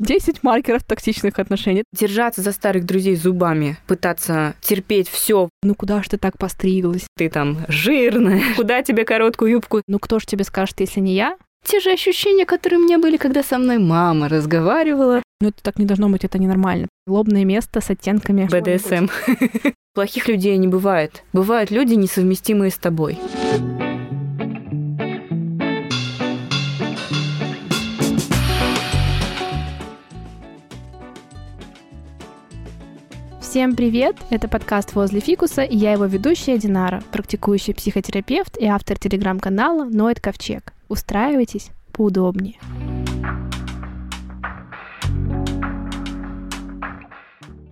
10 маркеров токсичных отношений. Держаться за старых друзей зубами, пытаться терпеть все. Ну куда ж ты так постриглась? Ты там жирная, куда тебе короткую юбку? Ну кто ж тебе скажет, если не я? Те же ощущения, которые у меня были, когда со мной мама разговаривала. Ну это так не должно быть, это ненормально. Лобное место с оттенками. БДСМ. Плохих людей не бывает. Бывают люди, несовместимые с тобой. Всем привет! Это подкаст «Возле фикуса» и я его ведущая Динара, практикующий психотерапевт и автор телеграм-канала «Ноет Ковчег». Устраивайтесь поудобнее.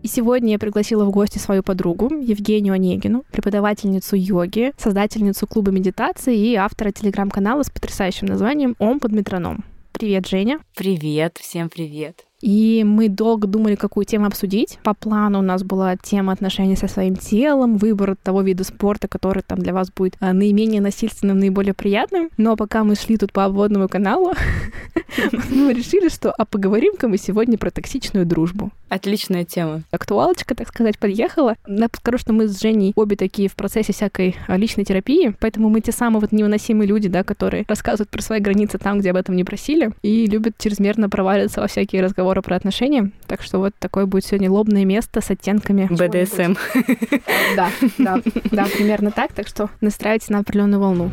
И сегодня я пригласила в гости свою подругу Евгению Онегину, преподавательницу йоги, создательницу клуба медитации и автора телеграм-канала с потрясающим названием «Ом под метроном». Привет, Женя. Привет, всем привет. И мы долго думали, какую тему обсудить. По плану у нас была тема отношений со своим телом, выбор того вида спорта, который там для вас будет а, наименее насильственным, наиболее приятным. Но пока мы шли тут по обводному каналу, мы решили, что а поговорим-ка мы сегодня про токсичную дружбу. Отличная тема. Актуалочка, так сказать, подъехала. Я скажу, что мы с Женей обе такие в процессе всякой а, личной терапии, поэтому мы те самые вот невыносимые люди, да, которые рассказывают про свои границы там, где об этом не просили, и любят чрезмерно проваливаться во всякие разговоры разговора про отношения. Так что вот такое будет сегодня лобное место с оттенками. БДСМ. Да, да, да, примерно так. Так что настраивайтесь на определенную волну.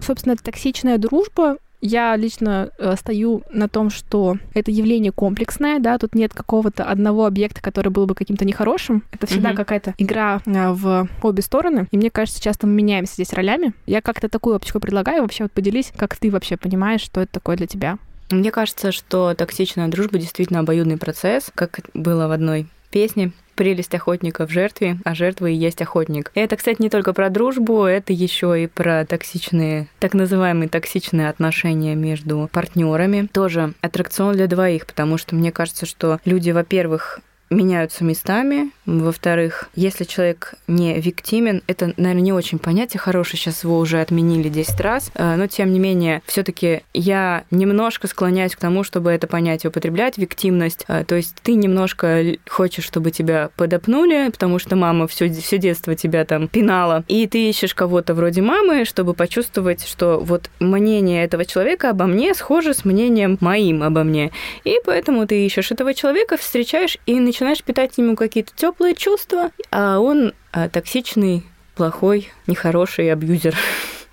Собственно, токсичная дружба я лично э, стою на том, что это явление комплексное, да, тут нет какого-то одного объекта, который был бы каким-то нехорошим. Это всегда mm-hmm. какая-то игра э, в обе стороны. И мне кажется, часто мы меняемся здесь ролями. Я как-то такую оптику предлагаю. Вообще вот поделись, как ты вообще понимаешь, что это такое для тебя. Мне кажется, что токсичная дружба действительно обоюдный процесс, как было в одной песне прелесть охотника в жертве, а жертва и есть охотник. И это, кстати, не только про дружбу, это еще и про токсичные, так называемые токсичные отношения между партнерами. Тоже аттракцион для двоих, потому что мне кажется, что люди, во-первых, меняются местами. Во-вторых, если человек не виктимен, это, наверное, не очень понятие хорошее, сейчас его уже отменили 10 раз, э, но тем не менее, все таки я немножко склоняюсь к тому, чтобы это понятие употреблять, виктимность. Э, то есть ты немножко хочешь, чтобы тебя подопнули, потому что мама все, все детство тебя там пинала, и ты ищешь кого-то вроде мамы, чтобы почувствовать, что вот мнение этого человека обо мне схоже с мнением моим обо мне. И поэтому ты ищешь этого человека, встречаешь и начинаешь начинаешь питать ему какие-то теплые чувства, а он а, токсичный, плохой, нехороший абьюзер.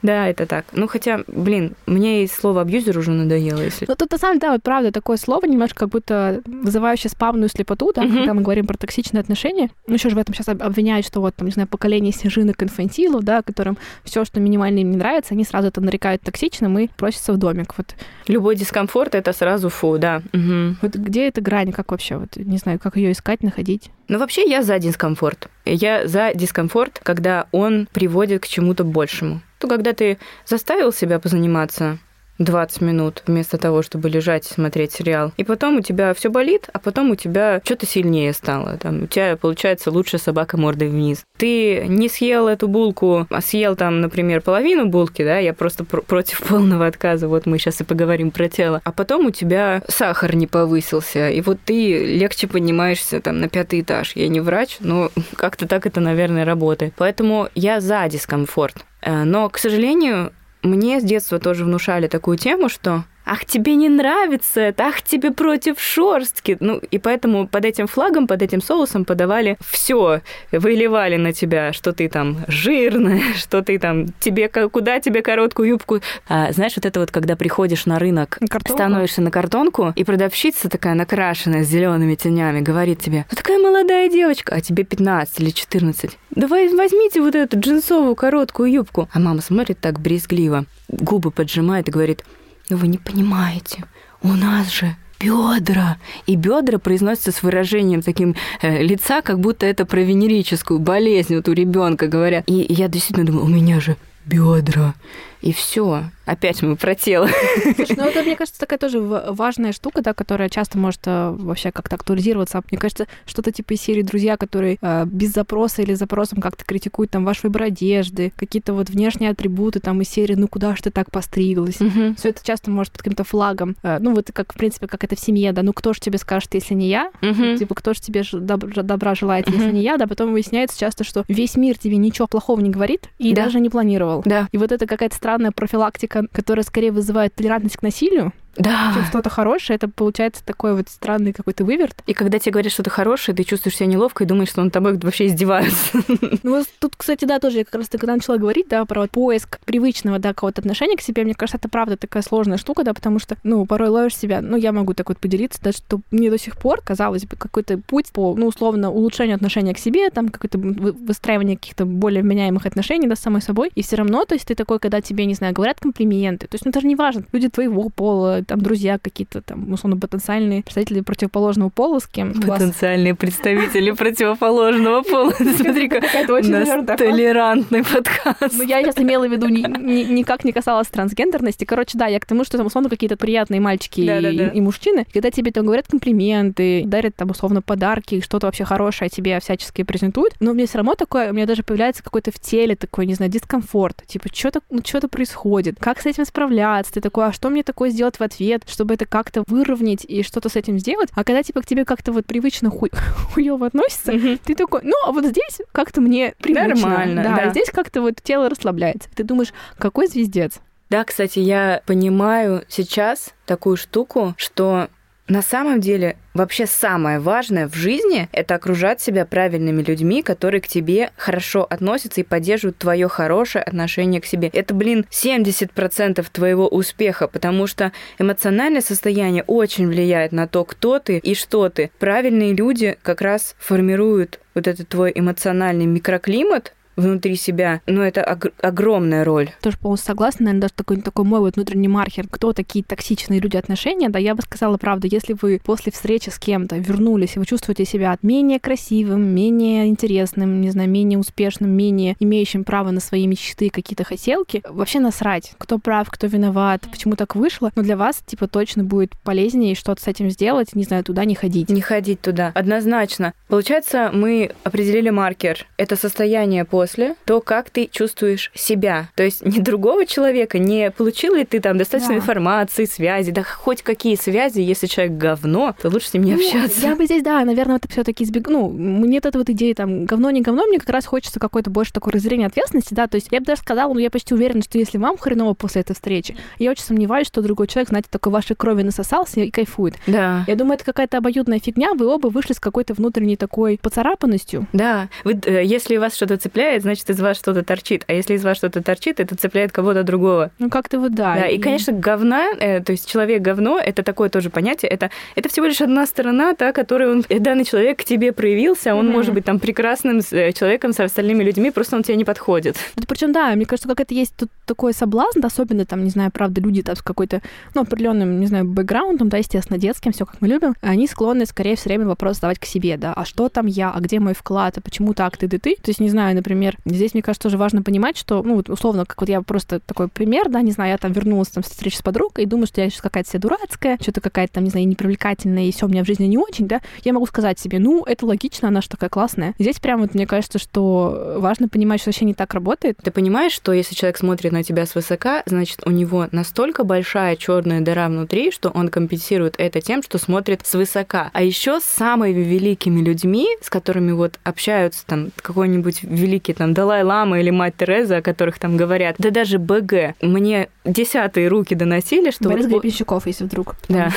Да, это так. Ну, хотя, блин, мне и слово абьюзер уже надоело, если... Ну, тут, на самом деле, да, вот правда, такое слово немножко как будто вызывающее спавную слепоту, да, mm-hmm. когда мы говорим про токсичные отношения. Ну, еще же в этом сейчас обвиняют, что вот, там, не знаю, поколение снежинок инфантилов, да, которым все, что минимально им не нравится, они сразу это нарекают токсичным и просятся в домик. Вот. Любой дискомфорт — это сразу фу, да. Угу. Вот где эта грань, как вообще, вот, не знаю, как ее искать, находить? Ну, вообще, я за дискомфорт. Я за дискомфорт, когда он приводит к чему-то большему. То когда ты заставил себя позаниматься 20 минут вместо того, чтобы лежать и смотреть сериал. И потом у тебя все болит, а потом у тебя что-то сильнее стало. Там, у тебя получается лучше собака мордой вниз. Ты не съел эту булку, а съел там, например, половину булки, да, я просто пр- против полного отказа, вот мы сейчас и поговорим про тело. А потом у тебя сахар не повысился, и вот ты легче поднимаешься там на пятый этаж. Я не врач, но как-то так это, наверное, работает. Поэтому я за дискомфорт. Э, но, к сожалению, мне с детства тоже внушали такую тему, что ах, тебе не нравится это, ах, тебе против шорстки. Ну, и поэтому под этим флагом, под этим соусом подавали все, выливали на тебя, что ты там жирная, что ты там, тебе, куда тебе короткую юбку. А, знаешь, вот это вот, когда приходишь на рынок, картонку? становишься на картонку, и продавщица такая накрашенная с зелеными тенями говорит тебе, ну такая молодая девочка, а тебе 15 или 14. Давай возьмите вот эту джинсовую короткую юбку. А мама смотрит так брезгливо, губы поджимает и говорит, но вы не понимаете, у нас же бедра. И бедра произносятся с выражением таким э, лица, как будто это про венерическую болезнь вот у ребенка говорят. И я действительно думаю, у меня же бедра. И все. Опять мы про тело. Слушай, ну это, мне кажется, такая тоже важная штука, да, которая часто может э, вообще как-то актуализироваться. Мне кажется, что-то типа из серии друзья, которые э, без запроса или запросом как-то критикуют там ваш выбор одежды, какие-то вот внешние атрибуты там из серии, ну куда ж ты так постриглась. Угу. Все это часто может под каким-то флагом. Э, ну вот как, в принципе, как это в семье, да, ну кто ж тебе скажет, если не я? Угу. Типа, кто ж тебе добра, добра желает, угу. если не я? Да, потом выясняется часто, что весь мир тебе ничего плохого не говорит и да. даже не планировал. Да. И вот это какая-то странная профилактика, которая скорее вызывает толерантность к насилию, да. чем что-то хорошее, это получается такой вот странный какой-то выверт. И когда тебе говорят что-то хорошее, ты чувствуешь себя неловко и думаешь, что он тобой вообще издевается. Ну, тут, кстати, да, тоже я как раз когда начала говорить, да, про вот поиск привычного, да, какого-то отношения к себе, мне кажется, это правда такая сложная штука, да, потому что, ну, порой ловишь себя, ну, я могу так вот поделиться, да, что мне до сих пор, казалось бы, какой-то путь по, ну, условно, улучшению отношения к себе, там, какое-то выстраивание каких-то более вменяемых отношений, да, с самой собой, и все равно, то есть ты такой, когда тебе, не знаю, говорят комплименты, то есть, ну, даже не важно, люди твоего пола, там, друзья какие-то там, условно, потенциальные представители противоположного пола, с кем Потенциальные представители противоположного пола. Смотри-ка, у нас толерантный подкаст. Ну, я сейчас имела в виду, никак не касалась трансгендерности. Короче, да, я к тому, что там, условно, какие-то приятные мальчики и мужчины, когда тебе там говорят комплименты, дарят там, условно, подарки, что-то вообще хорошее тебе всячески презентуют, но мне все равно такое, у меня даже появляется какой-то в теле такой, не знаю, дискомфорт. Типа, что-то ну, происходит, как с этим справляться? Ты такой, а что мне такое сделать в ответ? чтобы это как-то выровнять и что-то с этим сделать. А когда типа к тебе как-то вот привычно хуй, хуёво относится, mm-hmm. ты такой, ну, а вот здесь как-то мне привычно. Нормально, да. да. Здесь как-то вот тело расслабляется. Ты думаешь, какой звездец? Да, кстати, я понимаю сейчас такую штуку, что на самом деле, вообще самое важное в жизни — это окружать себя правильными людьми, которые к тебе хорошо относятся и поддерживают твое хорошее отношение к себе. Это, блин, 70% твоего успеха, потому что эмоциональное состояние очень влияет на то, кто ты и что ты. Правильные люди как раз формируют вот этот твой эмоциональный микроклимат, внутри себя, но это ог- огромная роль. Тоже полностью согласна, наверное, даже такой, такой мой вот внутренний маркер, кто такие токсичные люди отношения, да, я бы сказала правду, если вы после встречи с кем-то вернулись, и вы чувствуете себя менее красивым, менее интересным, не знаю, менее успешным, менее имеющим право на свои мечты, какие-то хотелки, вообще насрать, кто прав, кто виноват, почему так вышло, но для вас, типа, точно будет полезнее что-то с этим сделать, не знаю, туда не ходить. Не ходить туда, однозначно. Получается, мы определили маркер. Это состояние после после, то как ты чувствуешь себя. То есть не другого человека, не получил ли ты там достаточно да. информации, связи, да хоть какие связи, если человек говно, то лучше с ним не ну, общаться. Я бы здесь, да, наверное, это все таки избег... Ну, нет этой вот идеи там говно, не говно, мне как раз хочется какой-то больше такой разделения ответственности, да, то есть я бы даже сказала, ну, я почти уверена, что если вам хреново после этой встречи, я очень сомневаюсь, что другой человек, знаете, такой вашей крови насосался и кайфует. Да. Я думаю, это какая-то обоюдная фигня, вы оба вышли с какой-то внутренней такой поцарапанностью. Да, вы, э, если вас что-то цепляет, цепляет, значит, из вас что-то торчит. А если из вас что-то торчит, это цепляет кого-то другого. Ну, как-то вот да. Да, и, и конечно, говна, э, то есть человек говно, это такое тоже понятие, это, это всего лишь одна сторона, та, которой он, э, данный человек к тебе проявился, он mm-hmm. может быть там прекрасным э, человеком со остальными людьми, просто он тебе не подходит. Причем, да, мне кажется, как это есть тут такой соблазн, особенно там, не знаю, правда, люди там с какой-то, ну, определенным, не знаю, бэкграундом, да, естественно, детским, все как мы любим, они склонны скорее все время вопрос задавать к себе, да, а что там я, а где мой вклад, а почему так, ты, ты, ты. То есть, не знаю, например, здесь, мне кажется, тоже важно понимать, что, ну, вот условно, как вот я просто такой пример, да, не знаю, я там вернулась там с встречи с подругой и думаю, что я сейчас какая-то вся дурацкая, что-то какая-то там, не знаю, непривлекательная, и все у меня в жизни не очень, да, я могу сказать себе, ну, это логично, она же такая классная. Здесь прям вот мне кажется, что важно понимать, что вообще не так работает. Ты понимаешь, что если человек смотрит на тебя свысока, значит, у него настолько большая черная дыра внутри, что он компенсирует это тем, что смотрит свысока. А еще с самыми великими людьми, с которыми вот общаются там какой-нибудь великий там Далай-Лама или мать Тереза, о которых там говорят, да даже БГ, мне десятые руки доносили, что... Борис вот... Гребенщиков, если вдруг. Да.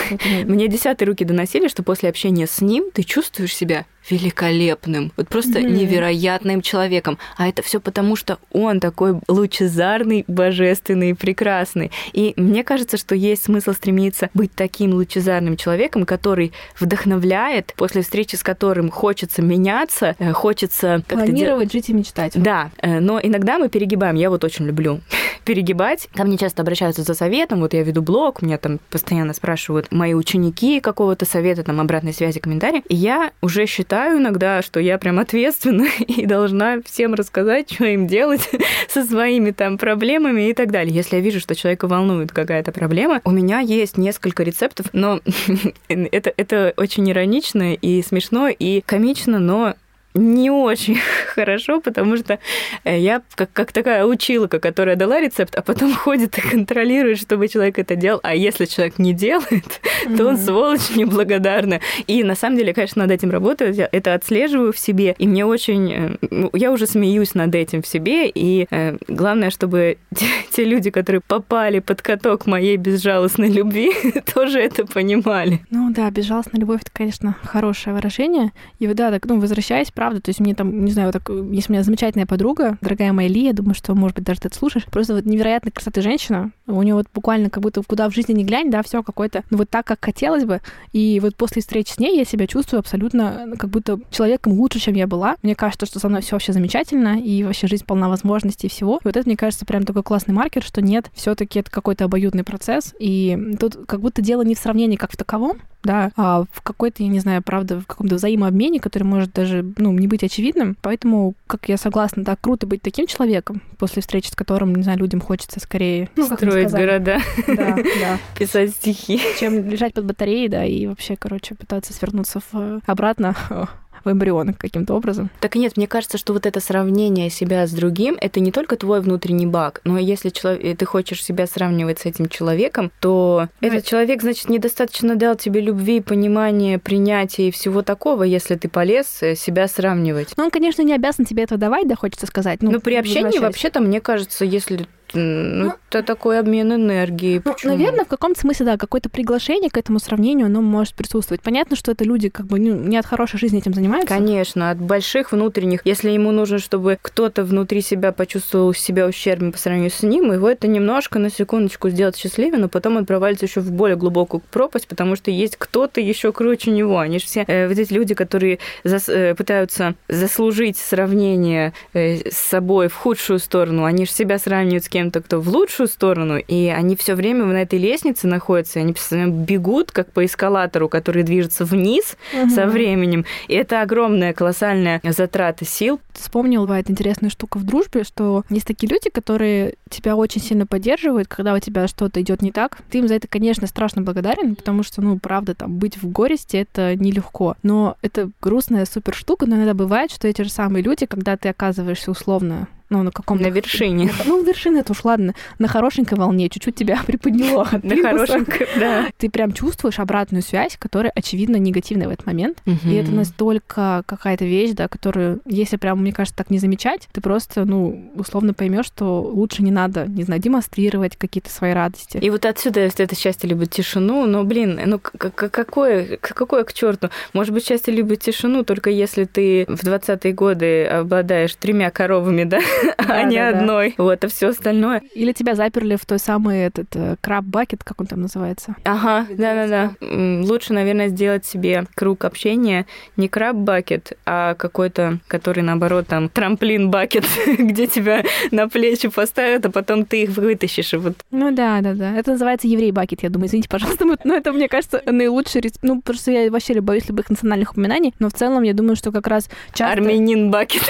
Мне десятые руки доносили, что после общения с ним ты чувствуешь себя великолепным, вот просто mm-hmm. невероятным человеком. А это все потому, что он такой лучезарный, божественный, прекрасный. И мне кажется, что есть смысл стремиться быть таким лучезарным человеком, который вдохновляет, после встречи с которым хочется меняться, э, хочется. Планировать, дел... жить и мечтать. Да, э, но иногда мы перегибаем. Я вот очень люблю перегибать. Ко мне часто обращаются за советом. Вот я веду блог, меня там постоянно спрашивают мои ученики какого-то совета, там, обратной связи, комментарии. И я уже считаю, считаю иногда, что я прям ответственна и должна всем рассказать, что им делать со своими там проблемами и так далее. Если я вижу, что человека волнует какая-то проблема, у меня есть несколько рецептов, но это, это очень иронично и смешно и комично, но не очень хорошо, потому что э, я как, как такая училка, которая дала рецепт, а потом ходит и контролирует, чтобы человек это делал. А если человек не делает, mm-hmm. то он сволочь неблагодарная. И на самом деле, конечно, над этим работаю, я это отслеживаю в себе, и мне очень... Э, ну, я уже смеюсь над этим в себе, и э, главное, чтобы те, те люди, которые попали под каток моей безжалостной любви, тоже это понимали. Ну да, безжалостная любовь, это, конечно, хорошее выражение. И да, так, ну, возвращаясь правда. То есть мне там, не знаю, вот так, есть у меня замечательная подруга, дорогая моя Ли, я думаю, что, может быть, даже ты это слушаешь. Просто вот невероятной красоты женщина. У нее вот буквально как будто куда в жизни не глянь, да, все какое-то, ну вот так, как хотелось бы. И вот после встречи с ней я себя чувствую абсолютно как будто человеком лучше, чем я была. Мне кажется, что со мной все вообще замечательно, и вообще жизнь полна возможностей и всего. И вот это, мне кажется, прям такой классный маркер, что нет, все таки это какой-то обоюдный процесс, и тут как будто дело не в сравнении как в таковом, да, а в какой-то, я не знаю, правда, в каком-то взаимообмене, который может даже, ну, не быть очевидным. Поэтому, как я согласна, да, круто быть таким человеком, после встречи с которым, не знаю, людям хочется скорее... Ну, Строить города. Да, да. Писать стихи. Чем лежать под батареей, да, и вообще, короче, пытаться свернуться в, обратно в эмбрион каким-то образом. Так нет, мне кажется, что вот это сравнение себя с другим, это не только твой внутренний баг, но если человек, ты хочешь себя сравнивать с этим человеком, то но этот это... человек, значит, недостаточно дал тебе любви, понимания, принятия и всего такого, если ты полез э, себя сравнивать. Ну, он, конечно, не обязан тебе этого давать, да, хочется сказать. Ну, но при общении вообще-то, мне кажется, если ну, ну, это такой обмен энергией. Ну, наверное, в каком-то смысле, да, какое-то приглашение к этому сравнению, оно может присутствовать. Понятно, что это люди как бы ну, не от хорошей жизни этим занимаются. Конечно, от больших внутренних. Если ему нужно, чтобы кто-то внутри себя почувствовал себя ущербным по сравнению с ним, его это немножко на секундочку сделать счастливее, но потом он провалится еще в более глубокую пропасть, потому что есть кто-то еще круче него. Они же все э, вот эти люди, которые зас, э, пытаются заслужить сравнение э, с собой в худшую сторону, они же себя сравнивают с кем кем-то, кто в лучшую сторону, и они все время на этой лестнице находятся, и они постоянно бегут, как по эскалатору, который движется вниз угу. со временем. И это огромная, колоссальная затрата сил. Вспомнил, бывает интересная штука в дружбе, что есть такие люди, которые тебя очень сильно поддерживают, когда у тебя что-то идет не так. Ты им за это, конечно, страшно благодарен, потому что, ну, правда, там, быть в горести — это нелегко. Но это грустная супер штука, но иногда бывает, что эти же самые люди, когда ты оказываешься условно ну, на каком На вершине. Ну, вершина это уж ладно. На хорошенькой волне чуть-чуть тебя приподняло. На хорошенькой, да. Ты прям чувствуешь обратную связь, которая, очевидно, негативная в этот момент. И это настолько какая-то вещь, да, которую, если прям, мне кажется, так не замечать, ты просто, ну, условно поймешь, что лучше не надо, не знаю, демонстрировать какие-то свои радости. И вот отсюда, если это счастье любит тишину, но, блин, ну какое, какое к черту? Может быть, счастье любит тишину, только если ты в 20-е годы обладаешь тремя коровами, да, а не одной. Вот, а все остальное. Или тебя заперли в той самой этот э, краб-бакет, как он там называется. Ага, да-да-да. Лучше, наверное, сделать себе круг общения не краб-бакет, а какой-то, который, наоборот, там, трамплин-бакет, где тебя на плечи поставят, а потом ты их вытащишь. Вот. Ну да, да, да. Это называется еврей-бакет, я думаю. Извините, пожалуйста, но это, мне кажется, наилучший... Ну, просто я вообще боюсь любых национальных упоминаний, но в целом я думаю, что как раз часто... Армянин-бакет.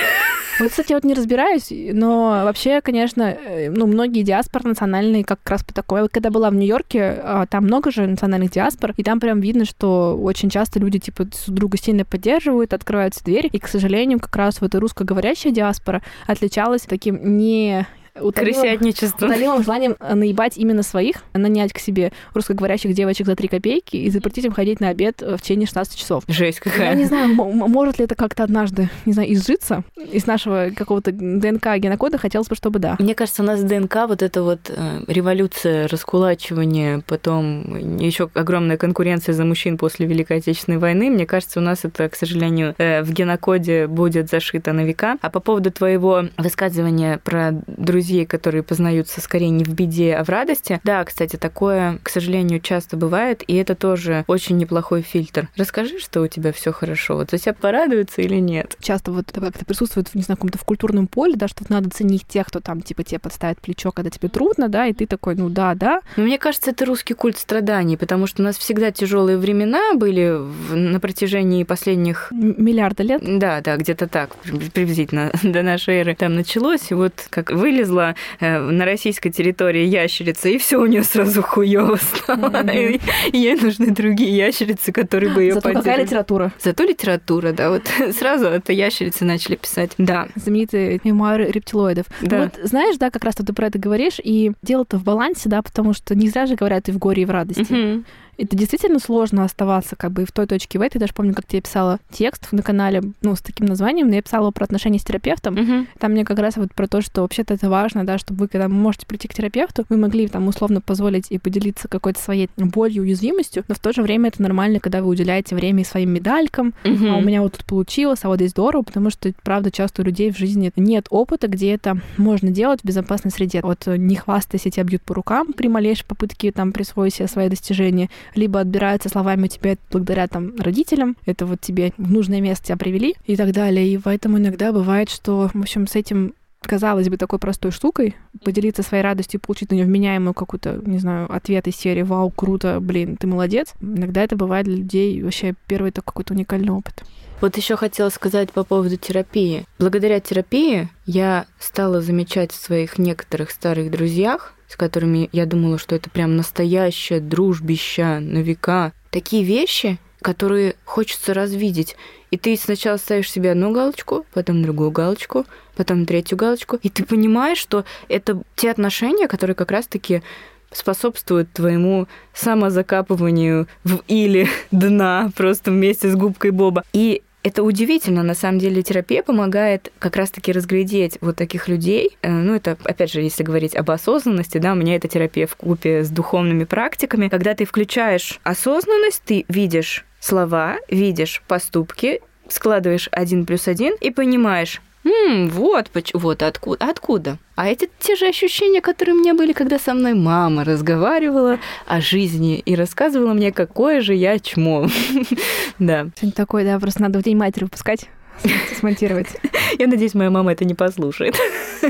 Вот, кстати, вот не разбираюсь, но вообще, конечно, э, ну, многие диаспоры национальные как раз по такой. Когда была в Нью-Йорке, а, там много же национальных диаспор, и там прям видно, что очень часто люди, типа, друга сильно поддерживают, открываются двери, и, к сожалению, как раз вот эта русскоговорящая диаспора отличалась таким не Крысятничество. Утолимым желанием э, наебать именно своих, нанять к себе русскоговорящих девочек за 3 копейки и запретить им ходить на обед э, в течение 16 часов. Жесть какая. Я не знаю, может ли это как-то однажды, не знаю, изжиться из нашего какого-то ДНК генокода, хотелось бы, чтобы да. Мне кажется, у нас ДНК вот эта вот э, революция, раскулачивание, потом еще огромная конкуренция за мужчин после Великой Отечественной войны, мне кажется, у нас это, к сожалению, в генокоде будет зашито на века. А по поводу твоего высказывания про друзей друзей, которые познаются скорее не в беде, а в радости. Да, кстати, такое, к сожалению, часто бывает, и это тоже очень неплохой фильтр. Расскажи, что у тебя все хорошо. Вот за тебя порадуются или нет? Часто вот как-то присутствует, не знаю, каком-то в культурном поле, да, что надо ценить тех, кто там, типа, тебе подставит плечо, когда тебе трудно, да, и ты такой, ну да, да. Но мне кажется, это русский культ страданий, потому что у нас всегда тяжелые времена были в, на протяжении последних... Миллиарда лет? Да, да, где-то так, приблизительно до нашей эры там началось. И вот как вылезла э, на российской территории ящерица, и все у нее сразу хуево стало. Mm-hmm. И ей нужны другие ящерицы, которые бы ее Зато какая литература? Зато литература, да. Вот сразу это ящерицы начали писать. Да. Знаменитые мемуары рептилоидов. Да. Вот знаешь, да, как раз ты про это говоришь, и дело-то в балансе, да, потому что не зря же говорят и в горе, и в радости. Mm-hmm это действительно сложно оставаться как бы в той точке в этой. Даже помню, как тебе писала текст на канале, ну, с таким названием, но я писала про отношения с терапевтом. Uh-huh. Там мне как раз вот про то, что вообще-то это важно, да, чтобы вы, когда можете прийти к терапевту, вы могли там условно позволить и поделиться какой-то своей болью, уязвимостью, но в то же время это нормально, когда вы уделяете время и своим медалькам, uh-huh. а у меня вот тут получилось, а вот здесь здорово, потому что, правда, часто у людей в жизни нет опыта, где это можно делать в безопасной среде. Вот не хвастайся, тебя бьют по рукам при малейшей попытке там присвоить себе свои достижения, либо отбираются словами у тебя благодаря там родителям, это вот тебе в нужное место тебя привели и так далее. И поэтому иногда бывает, что, в общем, с этим казалось бы, такой простой штукой, поделиться своей радостью, получить на нее вменяемую какую-то, не знаю, ответ из серии «Вау, круто, блин, ты молодец». Иногда это бывает для людей вообще первый такой какой-то уникальный опыт. Вот еще хотела сказать по поводу терапии. Благодаря терапии я стала замечать в своих некоторых старых друзьях с которыми я думала, что это прям настоящая дружбища на века. Такие вещи, которые хочется развидеть. И ты сначала ставишь себе одну галочку, потом другую галочку, потом третью галочку, и ты понимаешь, что это те отношения, которые как раз-таки способствуют твоему самозакапыванию в или дна просто вместе с губкой Боба. И это удивительно, на самом деле терапия помогает как раз-таки разглядеть вот таких людей. Э, ну, это, опять же, если говорить об осознанности, да, у меня это терапия в купе с духовными практиками. Когда ты включаешь осознанность, ты видишь слова, видишь поступки, складываешь один плюс один и понимаешь, М, вот, вот откуда, откуда. А это те же ощущения, которые у меня были, когда со мной мама разговаривала о жизни и рассказывала мне, какое же я чмо. Да. Что-нибудь такое, да, просто надо в День матери выпускать смонтировать. Я надеюсь, моя мама это не послушает.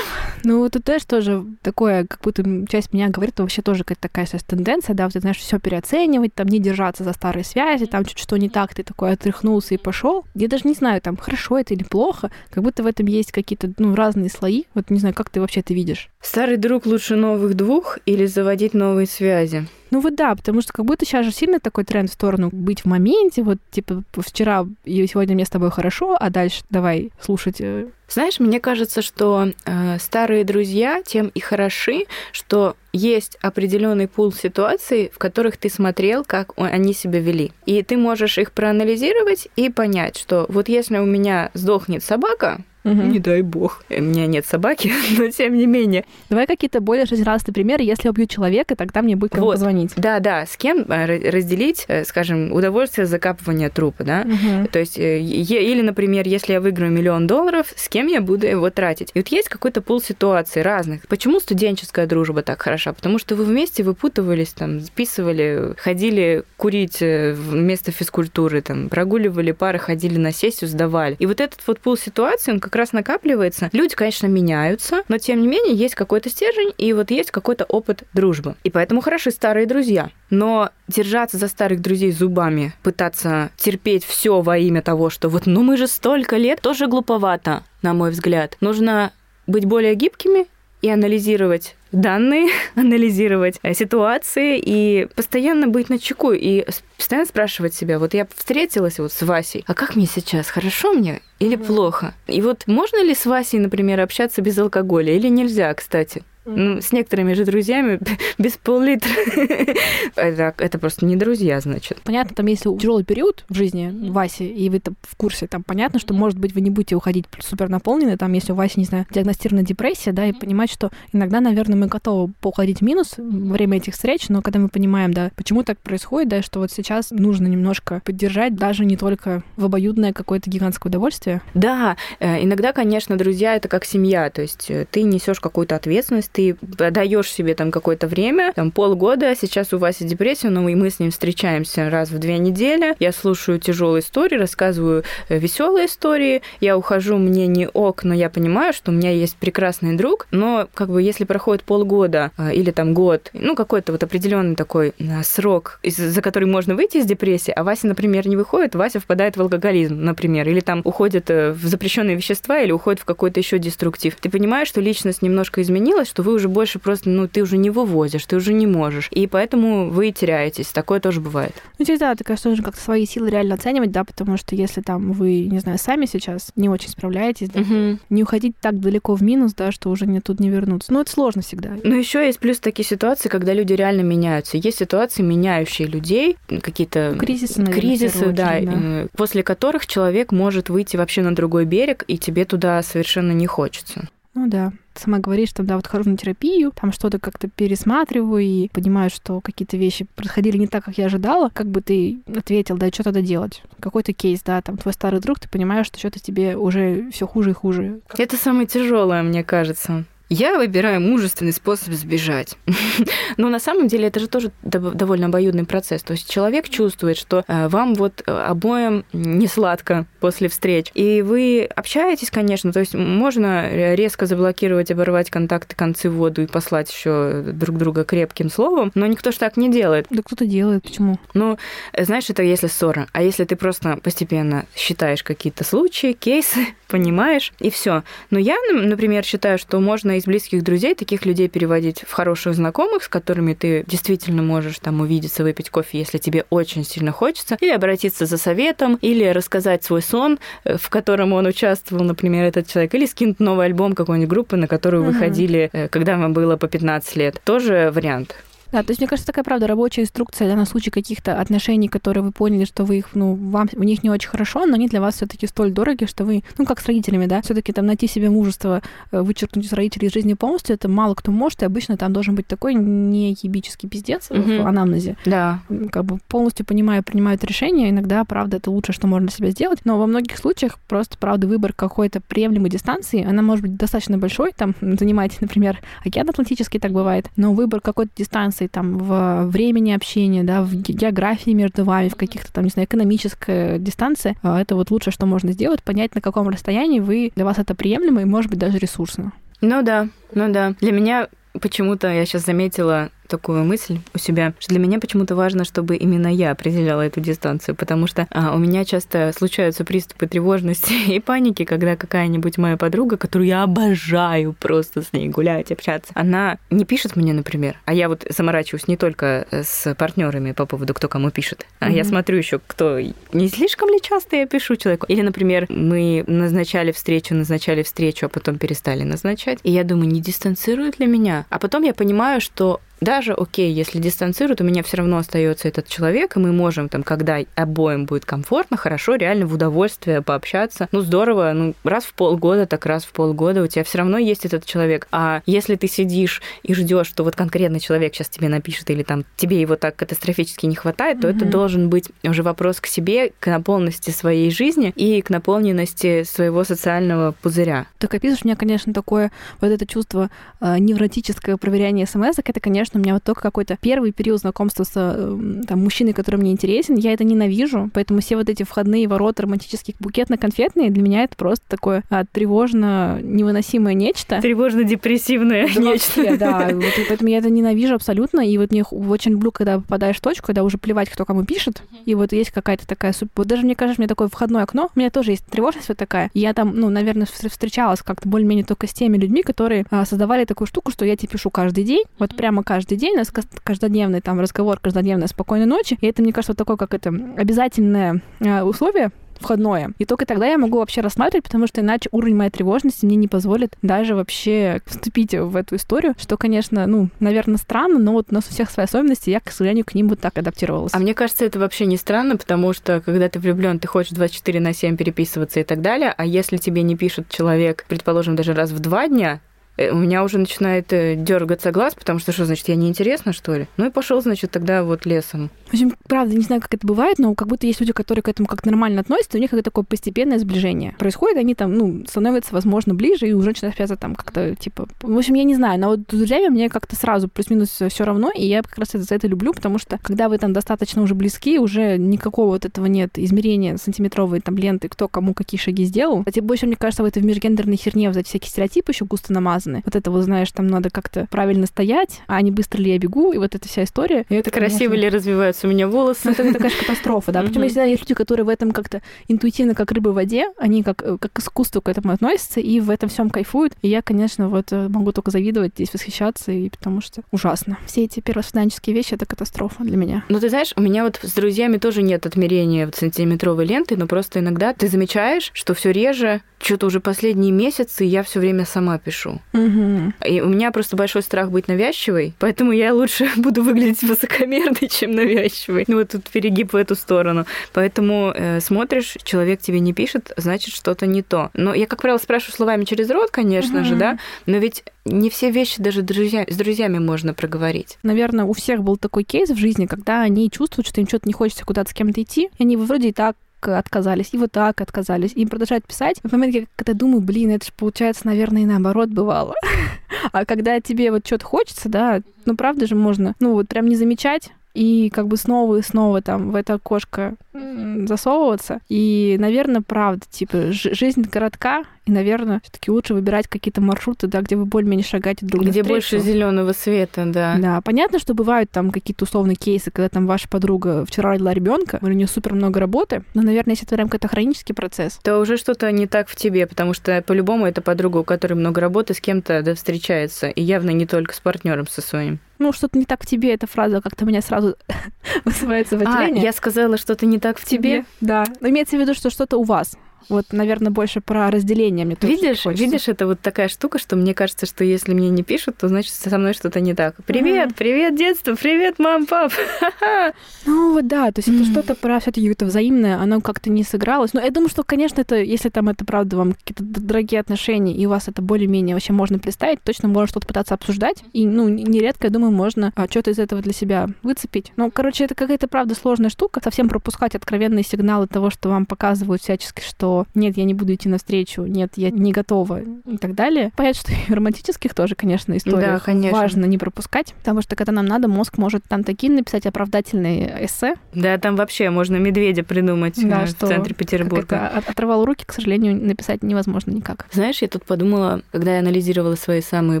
Ну, вот это тоже такое, как будто часть меня говорит, то вообще тоже какая-то такая сейчас тенденция, да, вот ты знаешь, все переоценивать, там не держаться за старые связи, там чуть что не так, ты такой отряхнулся и пошел. Я даже не знаю, там хорошо это или плохо, как будто в этом есть какие-то, ну, разные слои. Вот не знаю, как ты вообще это видишь? Старый друг лучше новых двух или заводить новые связи? Ну вот да, потому что как будто сейчас же сильно такой тренд в сторону быть в моменте, вот типа вчера и сегодня мне с тобой хорошо, а дальше давай слушать э, знаешь, мне кажется, что э, старые друзья тем и хороши, что есть определенный пул ситуаций, в которых ты смотрел, как они себя вели. И ты можешь их проанализировать и понять, что вот если у меня сдохнет собака, Угу. Не дай бог. У меня нет собаки, но тем не менее. Давай какие-то более жизнерадостные примеры. Если убью человека, тогда мне будет кому вот. позвонить. Да, да. С кем э, разделить, э, скажем, удовольствие закапывания трупа, да? Угу. То есть, э, или, например, если я выиграю миллион долларов, с кем я буду его тратить? И вот есть какой-то пул ситуаций разных. Почему студенческая дружба так хороша? Потому что вы вместе выпутывались, там, записывали, ходили курить вместо физкультуры, там, прогуливали пары, ходили на сессию, сдавали. И вот этот вот пул ситуаций, он как раз накапливается. Люди, конечно, меняются, но тем не менее есть какой-то стержень, и вот есть какой-то опыт дружбы. И поэтому хороши старые друзья. Но держаться за старых друзей зубами, пытаться терпеть все во имя того, что вот ну мы же столько лет, тоже глуповато, на мой взгляд. Нужно быть более гибкими и анализировать данные, анализировать э, ситуации и постоянно быть на чеку и постоянно спрашивать себя, вот я встретилась вот с Васей, а как мне сейчас, хорошо мне или плохо? И вот можно ли с Васей, например, общаться без алкоголя или нельзя, кстати? Ну, с некоторыми же друзьями без пол-литра. это, это просто не друзья, значит. Понятно, там если тяжелый период в жизни Васи, и вы в курсе, там понятно, что, может быть, вы не будете уходить супер наполненные, там, если у Васи, не знаю, диагностирована депрессия, да, и понимать, что иногда, наверное, мы готовы уходить в минус во время этих встреч, но когда мы понимаем, да, почему так происходит, да, что вот сейчас нужно немножко поддержать даже не только в обоюдное какое-то гигантское удовольствие. Да, э, иногда, конечно, друзья это как семья, то есть э, ты несешь какую-то ответственность, ты даешь себе там какое-то время, там полгода, сейчас у Васи депрессия, но мы, мы с ним встречаемся раз в две недели, я слушаю тяжелые истории, рассказываю э, веселые истории, я ухожу, мне не ок, но я понимаю, что у меня есть прекрасный друг, но как бы если проходит полгода или там год, ну какой-то вот определенный такой срок, за который можно выйти из депрессии, а Вася, например, не выходит, Вася впадает в алкоголизм, например, или там уходит в запрещенные вещества или уходит в какой-то еще деструктив. Ты понимаешь, что личность немножко изменилась, что вы уже больше просто, ну, ты уже не вывозишь, ты уже не можешь. И поэтому вы теряетесь. Такое тоже бывает. Ну, здесь, да, ты, конечно, нужно как-то свои силы реально оценивать, да, потому что если там вы, не знаю, сами сейчас не очень справляетесь, да, угу. не уходить так далеко в минус, да, что уже не тут не вернуться. Ну, это сложно всегда. Ну, еще есть плюс такие ситуации, когда люди реально меняются. Есть ситуации, меняющие людей, какие-то кризисы, наверное, кризисы, да, да, после которых человек может выйти вообще на другой берег, и тебе туда совершенно не хочется. Ну да. Сама говоришь, что да, вот хожу на терапию, там что-то как-то пересматриваю и понимаю, что какие-то вещи происходили не так, как я ожидала. Как бы ты ответил, да, что надо делать? Какой-то кейс, да, там твой старый друг, ты понимаешь, что что-то тебе уже все хуже и хуже. Это самое тяжелое, мне кажется. Я выбираю мужественный способ сбежать. Но на самом деле это же тоже довольно обоюдный процесс. То есть человек чувствует, что э, вам вот э, обоим не сладко после встреч. И вы общаетесь, конечно, то есть можно резко заблокировать, оборвать контакты, концы в воду и послать еще друг друга крепким словом, но никто же так не делает. Да кто-то делает, почему? Ну, знаешь, это если ссора. А если ты просто постепенно считаешь какие-то случаи, кейсы, понимаешь, и все. Но я, например, считаю, что можно из близких друзей таких людей переводить в хороших знакомых, с которыми ты действительно можешь там увидеться, выпить кофе, если тебе очень сильно хочется, или обратиться за советом, или рассказать свой сон, э, в котором он участвовал, например, этот человек, или скинуть новый альбом какой-нибудь группы, на которую выходили, э, когда вам было по 15 лет. Тоже вариант. Да, то есть, мне кажется, такая, правда, рабочая инструкция да, на случай каких-то отношений, которые вы поняли, что вы их, ну, вам в них не очень хорошо, но они для вас все таки столь дороги, что вы, ну, как с родителями, да, все таки там найти себе мужество, э, вычеркнуть из родителей из жизни полностью, это мало кто может, и обычно там должен быть такой неебический пиздец mm-hmm. в анамнезе. Да. Как бы полностью понимая, принимают решения, иногда, правда, это лучше, что можно для себя сделать, но во многих случаях просто, правда, выбор какой-то приемлемой дистанции, она может быть достаточно большой, там, занимаете, например, океан Атлантический, так бывает, но выбор какой-то дистанции дистанции, там, в времени общения, да, в географии между вами, в каких-то там, не знаю, экономической дистанции, а, это вот лучшее, что можно сделать, понять, на каком расстоянии вы, для вас это приемлемо и, может быть, даже ресурсно. Ну да, ну да. Для меня почему-то я сейчас заметила такую мысль у себя, что для меня почему-то важно, чтобы именно я определяла эту дистанцию, потому что а, у меня часто случаются приступы тревожности и паники, когда какая-нибудь моя подруга, которую я обожаю просто с ней гулять, общаться, она не пишет мне, например, а я вот заморачиваюсь не только с партнерами по поводу, кто кому пишет, а mm-hmm. я смотрю еще, кто не слишком ли часто я пишу человеку. Или, например, мы назначали встречу, назначали встречу, а потом перестали назначать, и я думаю, не дистанцирует ли меня? А потом я понимаю, что даже, окей, если дистанцируют, у меня все равно остается этот человек, и мы можем там, когда обоим будет комфортно, хорошо, реально в удовольствие пообщаться. Ну, здорово, ну, раз в полгода, так раз в полгода у тебя все равно есть этот человек. А если ты сидишь и ждешь, что вот конкретный человек сейчас тебе напишет, или там тебе его так катастрофически не хватает, то mm-hmm. это должен быть уже вопрос к себе, к наполненности своей жизни и к наполненности своего социального пузыря. Так описываешь, у меня, конечно, такое вот это чувство э, невротическое проверяние смс это, конечно, конечно, у меня вот только какой-то первый период знакомства с э, там, мужчиной, который мне интересен, я это ненавижу, поэтому все вот эти входные ворота романтических букетно-конфетные для меня это просто такое а, тревожно невыносимое нечто. Тревожно-депрессивное да, нечто. Вообще, да, вот, поэтому я это ненавижу абсолютно, и вот мне очень люблю, когда попадаешь в точку, когда уже плевать, кто кому пишет, и вот есть какая-то такая... Вот даже, мне кажется, у меня такое входное окно, у меня тоже есть тревожность вот такая. Я там, ну, наверное, встречалась как-то более-менее только с теми людьми, которые а, создавали такую штуку, что я тебе пишу каждый день, вот прямо каждый каждый день, у нас каждодневный там разговор, каждодневная спокойной ночи. И это, мне кажется, вот такое, как это, обязательное э, условие входное. И только тогда я могу вообще рассматривать, потому что иначе уровень моей тревожности мне не позволит даже вообще вступить в эту историю, что, конечно, ну, наверное, странно, но вот у нас у всех свои особенности, я, к сожалению, к ним вот так адаптировалась. А мне кажется, это вообще не странно, потому что, когда ты влюблен, ты хочешь 24 на 7 переписываться и так далее, а если тебе не пишет человек, предположим, даже раз в два дня, у меня уже начинает э, дергаться глаз, потому что что значит, я неинтересна, что ли? Ну и пошел, значит, тогда вот лесом. В общем, правда, не знаю, как это бывает, но как будто есть люди, которые к этому как нормально относятся, у них как такое постепенное сближение происходит, они там, ну, становятся, возможно, ближе, и уже начинают общаться там как-то, типа... В общем, я не знаю, но вот с друзьями мне как-то сразу плюс-минус все равно, и я как раз это, за это люблю, потому что когда вы там достаточно уже близки, уже никакого вот этого нет измерения сантиметровой там ленты, кто кому какие шаги сделал. А тем больше, мне кажется, в этой межгендерной херне вот эти всякие стереотипы еще густо намазаны. Вот это вот, знаешь, там надо как-то правильно стоять, а не быстро ли я бегу, и вот эта вся история. И это, Красиво конечно... ли развиваются у меня волосы? Ну, это, это конечно, катастрофа, да. Причем, если есть люди, которые в этом как-то интуитивно, как рыбы в воде, они как, э, как искусство к этому относятся и в этом всем кайфуют. И я, конечно, вот э, могу только завидовать, здесь восхищаться, и потому что ужасно. Все эти первосвиданческие вещи — это катастрофа для меня. Ну, ты знаешь, у меня вот с друзьями тоже нет отмерения вот сантиметровой ленты, но просто иногда ты замечаешь, что все реже, что-то уже последние месяцы я все время сама пишу. Угу. И у меня просто большой страх быть навязчивой, поэтому я лучше буду выглядеть высокомерной, чем навязчивой. Ну, вот тут перегиб в эту сторону. Поэтому э, смотришь, человек тебе не пишет, значит, что-то не то. Но я, как правило, спрашиваю словами через рот, конечно угу. же, да, но ведь не все вещи даже друзья, с друзьями можно проговорить. Наверное, у всех был такой кейс в жизни, когда они чувствуют, что им что-то не хочется куда-то с кем-то идти, и они вроде и так отказались, и вот так отказались, и продолжают писать. В момент, когда думаю, блин, это же получается, наверное, и наоборот бывало. а когда тебе вот что-то хочется, да, ну правда же можно, ну вот прям не замечать, и как бы снова и снова там в это окошко засовываться. И, наверное, правда, типа, жизнь коротка, и, наверное, все-таки лучше выбирать какие-то маршруты, да, где вы более-менее шагаете друг Где больше зеленого света, да. Да, понятно, что бывают там какие-то условные кейсы, когда там ваша подруга вчера родила ребенка, у нее супер много работы, но, наверное, если это прям какой-то хронический процесс. То уже что-то не так в тебе, потому что по-любому это подруга, у которой много работы, с кем-то да, встречается, и явно не только с партнером со своим ну, что-то не так в тебе, эта фраза как-то меня сразу вызывает сопротивление. А, я сказала, что-то не так в тебе? Да. Но имеется в виду, что что-то у вас. Вот, наверное, больше про разделение мне тоже Видишь, хочется. видишь, это вот такая штука, что мне кажется, что если мне не пишут, то значит со мной что-то не так. Привет, mm-hmm. привет, детство, привет, мам, пап. Ну вот да, то есть mm-hmm. это что-то про все-таки это взаимное, оно как-то не сыгралось. Но я думаю, что, конечно, это, если там это правда вам какие-то дорогие отношения, и у вас это более-менее вообще можно представить, точно можно что-то пытаться обсуждать. И, ну, нередко, я думаю, можно а, что-то из этого для себя выцепить. Ну, короче, это какая-то правда сложная штука. Совсем пропускать откровенные сигналы того, что вам показывают всячески, что нет, я не буду идти навстречу, нет, я не готова и так далее. Понятно, что и в романтических тоже, конечно, историях да, конечно. важно не пропускать, потому что когда нам надо, мозг может там такие написать оправдательные эссе. Да, там вообще можно медведя придумать да, э, в что центре Петербурга. Отрывал руки, к сожалению, написать невозможно никак. Знаешь, я тут подумала, когда я анализировала свои самые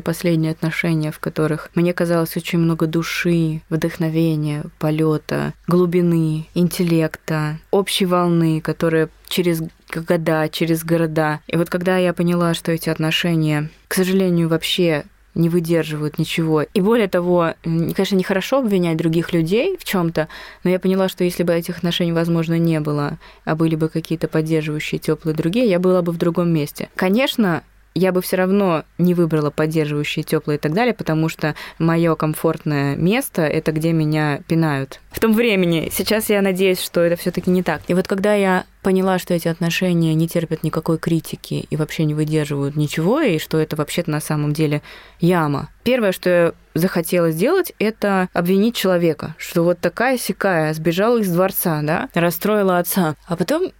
последние отношения, в которых мне казалось очень много души, вдохновения, полета, глубины, интеллекта, общей волны, которая через года, через города. И вот когда я поняла, что эти отношения, к сожалению, вообще не выдерживают ничего. И более того, конечно, нехорошо обвинять других людей в чем-то, но я поняла, что если бы этих отношений, возможно, не было, а были бы какие-то поддерживающие, теплые другие, я была бы в другом месте. Конечно, я бы все равно не выбрала поддерживающие, теплые и так далее, потому что мое комфортное место это где меня пинают. В том времени. Сейчас я надеюсь, что это все-таки не так. И вот когда я поняла, что эти отношения не терпят никакой критики и вообще не выдерживают ничего, и что это вообще-то на самом деле яма. Первое, что я захотела сделать, это обвинить человека, что вот такая сякая сбежала из дворца, да, расстроила отца. А потом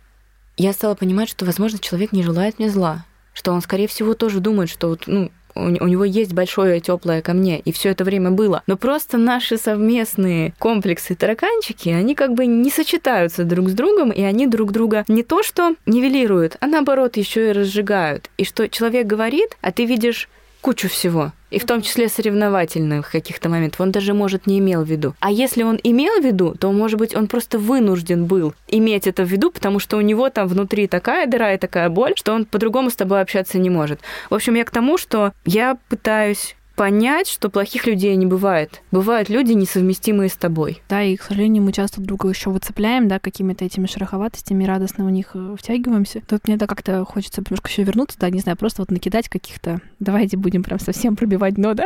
я стала понимать, что, возможно, человек не желает мне зла что он, скорее всего, тоже думает, что вот, ну, у него есть большое теплое ко мне, и все это время было. Но просто наши совместные комплексы тараканчики, они как бы не сочетаются друг с другом, и они друг друга не то что нивелируют, а наоборот еще и разжигают. И что человек говорит, а ты видишь кучу всего. И в том числе соревновательных каких-то моментов. Он даже, может, не имел в виду. А если он имел в виду, то, может быть, он просто вынужден был иметь это в виду, потому что у него там внутри такая дыра и такая боль, что он по-другому с тобой общаться не может. В общем, я к тому, что я пытаюсь понять, что плохих людей не бывает. Бывают люди, несовместимые с тобой. Да, и, к сожалению, мы часто друга еще выцепляем, да, какими-то этими шероховатостями, радостно в них э, втягиваемся. Тут мне это как-то хочется немножко еще вернуться, да, не знаю, просто вот накидать каких-то... Давайте будем прям совсем пробивать дно, да?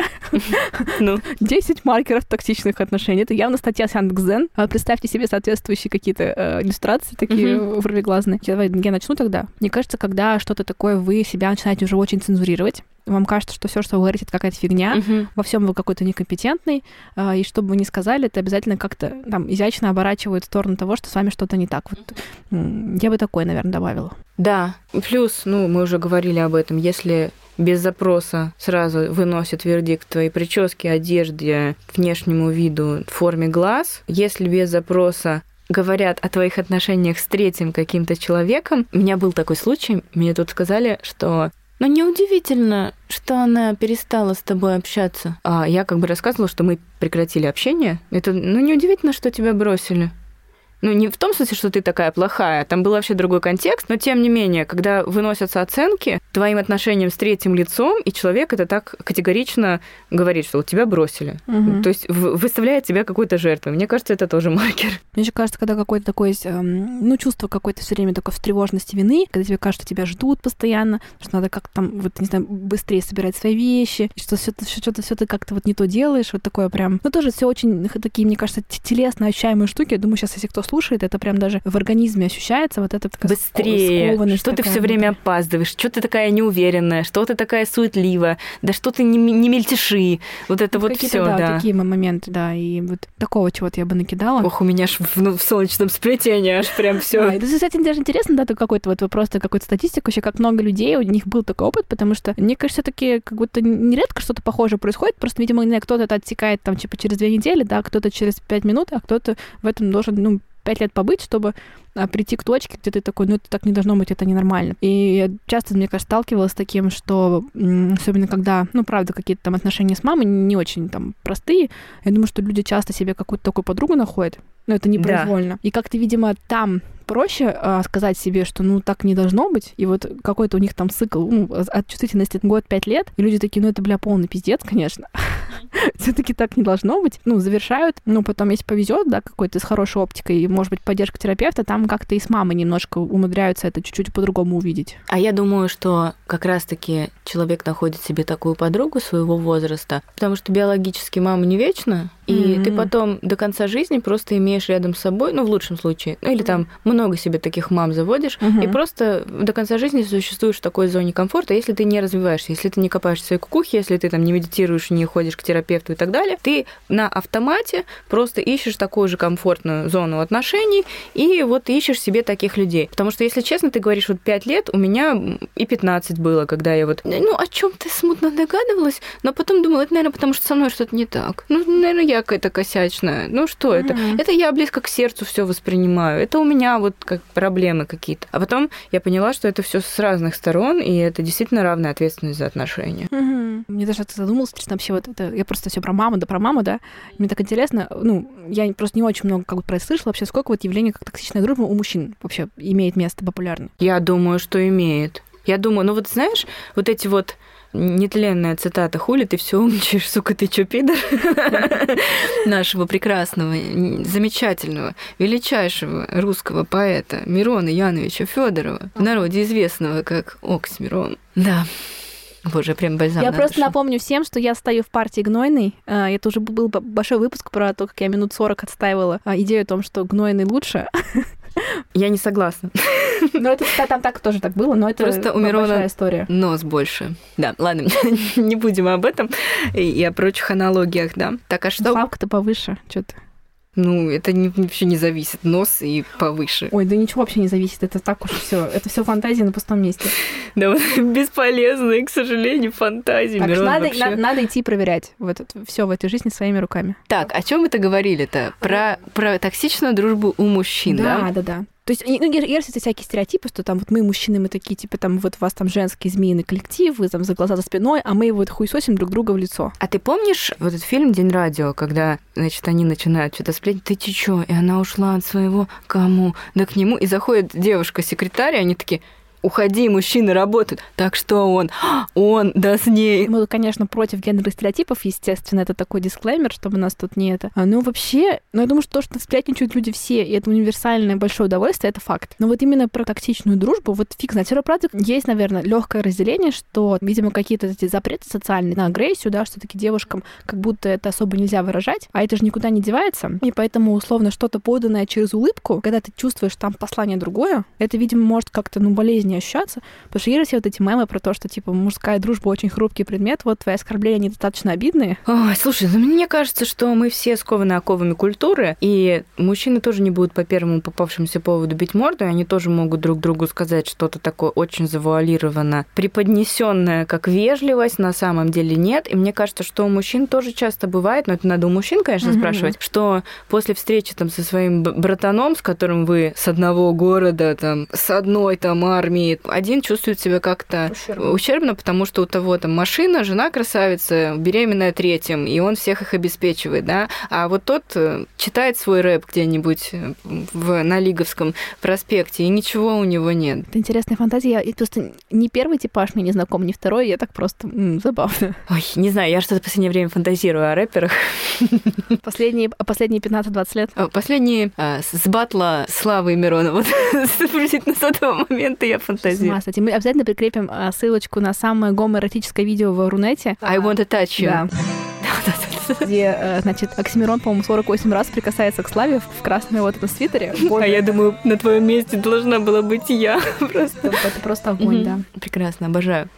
Ну. 10 маркеров токсичных отношений. Это явно статья с Яндекс.Зен. А представьте себе соответствующие какие-то э, иллюстрации такие вровеглазные. Давай я начну тогда. Мне кажется, когда что-то такое вы себя начинаете уже очень цензурировать, вам кажется, что все, что вы говорите, это какая-то фигня, uh-huh. во всем вы какой-то некомпетентный, э, и что бы вы ни сказали, это обязательно как-то там изящно оборачивает в сторону того, что с вами что-то не так. Вот, я бы такое, наверное, добавила. Да, плюс, ну, мы уже говорили об этом, если без запроса сразу выносят вердикт твоей прически, одежде, внешнему виду, форме глаз, если без запроса говорят о твоих отношениях с третьим каким-то человеком. У меня был такой случай, мне тут сказали, что но неудивительно, что она перестала с тобой общаться. А я как бы рассказывала, что мы прекратили общение. Это, ну, неудивительно, что тебя бросили. Ну, не в том смысле, что ты такая плохая, там был вообще другой контекст, но тем не менее, когда выносятся оценки твоим отношениям с третьим лицом, и человек это так категорично говорит, что вот тебя бросили. Угу. То есть выставляет тебя какой-то жертвой. Мне кажется, это тоже маркер. Мне же кажется, когда какое-то такое эм, ну, чувство какое-то все время такой встревоженности вины, когда тебе кажется, что тебя ждут постоянно, что надо как-то там, вот, не знаю, быстрее собирать свои вещи, что все-то что-то все ты как-то вот не то делаешь, вот такое прям. Ну, тоже все очень такие, мне кажется, телесно ощущаемые штуки. Я думаю, сейчас, если кто слушает, это прям даже в организме ощущается вот это быстрее, что ты все время опаздываешь, что ты такая неуверенная, что ты такая суетливая, да что ты не, не мельтеши, вот это ну, вот все, да, да. такие моменты, да, и вот такого чего-то я бы накидала. Ох, у меня аж в, ну, в солнечном сплетении аж прям все. Да, это, кстати, даже интересно, да, какой-то вот просто какой-то статистику, вообще как много людей, у них был такой опыт, потому что, мне кажется, все-таки как будто нередко что-то похожее происходит, просто, видимо, кто-то это отсекает там типа через две недели, да, кто-то через пять минут, а кто-то в этом должен, ну, пять лет побыть, чтобы а, прийти к точке, где ты такой, ну это так не должно быть, это ненормально. И я часто, мне кажется, сталкивалась с таким, что особенно когда, ну правда, какие-то там отношения с мамой не очень там простые, я думаю, что люди часто себе какую-то такую подругу находят, но это непроизвольно. Да. И как-то, видимо, там проще а, сказать себе, что ну так не должно быть, и вот какой-то у них там цикл ну, от чувствительности год-пять лет, и люди такие, ну это, бля, полный пиздец, конечно. Все-таки так не должно быть. Ну, завершают, ну, потом, если повезет, да, какой-то с хорошей оптикой, и, может быть, поддержка терапевта, там как-то и с мамой немножко умудряются это чуть-чуть по-другому увидеть. А я думаю, что как раз-таки человек находит себе такую подругу своего возраста, потому что биологически мама не вечна, и mm-hmm. ты потом до конца жизни просто имеешь рядом с собой, ну, в лучшем случае, ну, или там много себе таких мам заводишь, mm-hmm. и просто до конца жизни существуешь в такой зоне комфорта, если ты не развиваешься, если ты не копаешь в своей кукухе, если ты там не медитируешь, не ходишь к терапевту и так далее, ты на автомате просто ищешь такую же комфортную зону отношений и вот ищешь себе таких людей. Потому что, если честно, ты говоришь, вот 5 лет, у меня и 15 было, когда я вот, ну, о чем ты смутно догадывалась, но потом думала, это, наверное, потому что со мной что-то не так. Ну, наверное, я какая-то косячная. Ну, что mm-hmm. это? Это я близко к сердцу все воспринимаю. Это у меня вот как проблемы какие-то. А потом я поняла, что это все с разных сторон, и это действительно равная ответственность за отношения. Mm-hmm. Мне даже задумалась, честно, вообще вот это, я просто все про маму, да про маму, да. Мне так интересно, ну, я просто не очень много как бы про слышала вообще, сколько вот явлений как токсичная дружба у мужчин вообще имеет место популярно? Я думаю, что имеет. Я думаю, ну вот знаешь, вот эти вот нетленная цитата «Хули ты все умничаешь, сука, ты чё, пидор?» нашего прекрасного, замечательного, величайшего русского поэта Мирона Яновича Федорова, в народе известного как Оксимирон. Да, Боже, прям бальзам Я просто душу. напомню всем, что я стою в партии Гнойный. А, это уже был большой выпуск про то, как я минут 40 отстаивала а, идею о том, что Гнойный лучше. Я не согласна. Ну, это там так тоже так было, но это Просто у Мирона история. нос больше. Да, ладно, не будем об этом и о прочих аналогиях, да. Так, а что... Славка-то повыше, что ты. Ну, это не, вообще не зависит. Нос и повыше. Ой, да ничего вообще не зависит. Это так уж все. Это все фантазии на пустом месте. Да, вот бесполезные, к сожалению, фантазии. Так что надо, вообще... надо идти проверять вот все в этой жизни своими руками. Так, о чем это говорили-то? Про, про токсичную дружбу у мужчин, да? Да, да, да. То есть, ну, есть всякие стереотипы, что там вот мы, мужчины, мы такие, типа, там, вот у вас там женский змеиный коллектив, вы там за глаза за спиной, а мы вот хуесосим друг друга в лицо. А ты помнишь вот этот фильм «День радио», когда, значит, они начинают что-то сплетить, ты чё? И она ушла от своего кому? Да к нему. И заходит девушка-секретарь, и они такие, уходи, мужчины работают. Так что он? Он, да с ней. Мы, конечно, против гендерных стереотипов, естественно, это такой дисклеймер, чтобы нас тут не это. А, ну, вообще, ну, я думаю, что то, что сплетничают люди все, и это универсальное большое удовольствие, это факт. Но вот именно про токсичную дружбу, вот фиг знает. Правда, есть, наверное, легкое разделение, что, видимо, какие-то эти запреты социальные на агрессию, да, что таки девушкам как будто это особо нельзя выражать, а это же никуда не девается. И поэтому, условно, что-то поданное через улыбку, когда ты чувствуешь там послание другое, это, видимо, может как-то, ну, болезненно ощущаться. Потому что есть все вот эти мемы про то, что, типа, мужская дружба очень хрупкий предмет, вот твои оскорбления недостаточно обидные. Ой, слушай, ну мне кажется, что мы все скованы оковами культуры, и мужчины тоже не будут по первому попавшемуся поводу бить морду, и они тоже могут друг другу сказать что-то такое очень завуалированно, преподнесенное как вежливость, на самом деле нет. И мне кажется, что у мужчин тоже часто бывает, но это надо у мужчин, конечно, mm-hmm. спрашивать, что после встречи там со своим братаном, с которым вы с одного города, там, с одной там армии, один чувствует себя как-то ущербно. ущербно, потому что у того там машина, жена красавица, беременная третьим, и он всех их обеспечивает, да, а вот тот э, читает свой рэп где-нибудь э, в, на Лиговском проспекте, и ничего у него нет. Это интересная фантазия. Я просто не первый типаж мне не знаком, не второй, я так просто м, забавно. Ой, не знаю, я что-то в последнее время фантазирую о рэперах. Последние, последние 15-20 лет? Последние а, с батла Славы Миронова. Приблизительно с этого момента я фантазирую. Кстати, мы обязательно прикрепим а, ссылочку на самое гомоэротическое видео в Рунете. I want to touch you. Да где, э, значит, Оксимирон, по-моему, 48 раз прикасается к Славе в красном вот этом свитере. А я думаю, на твоем месте должна была быть я. Просто. Это просто огонь, да. Прекрасно, обожаю.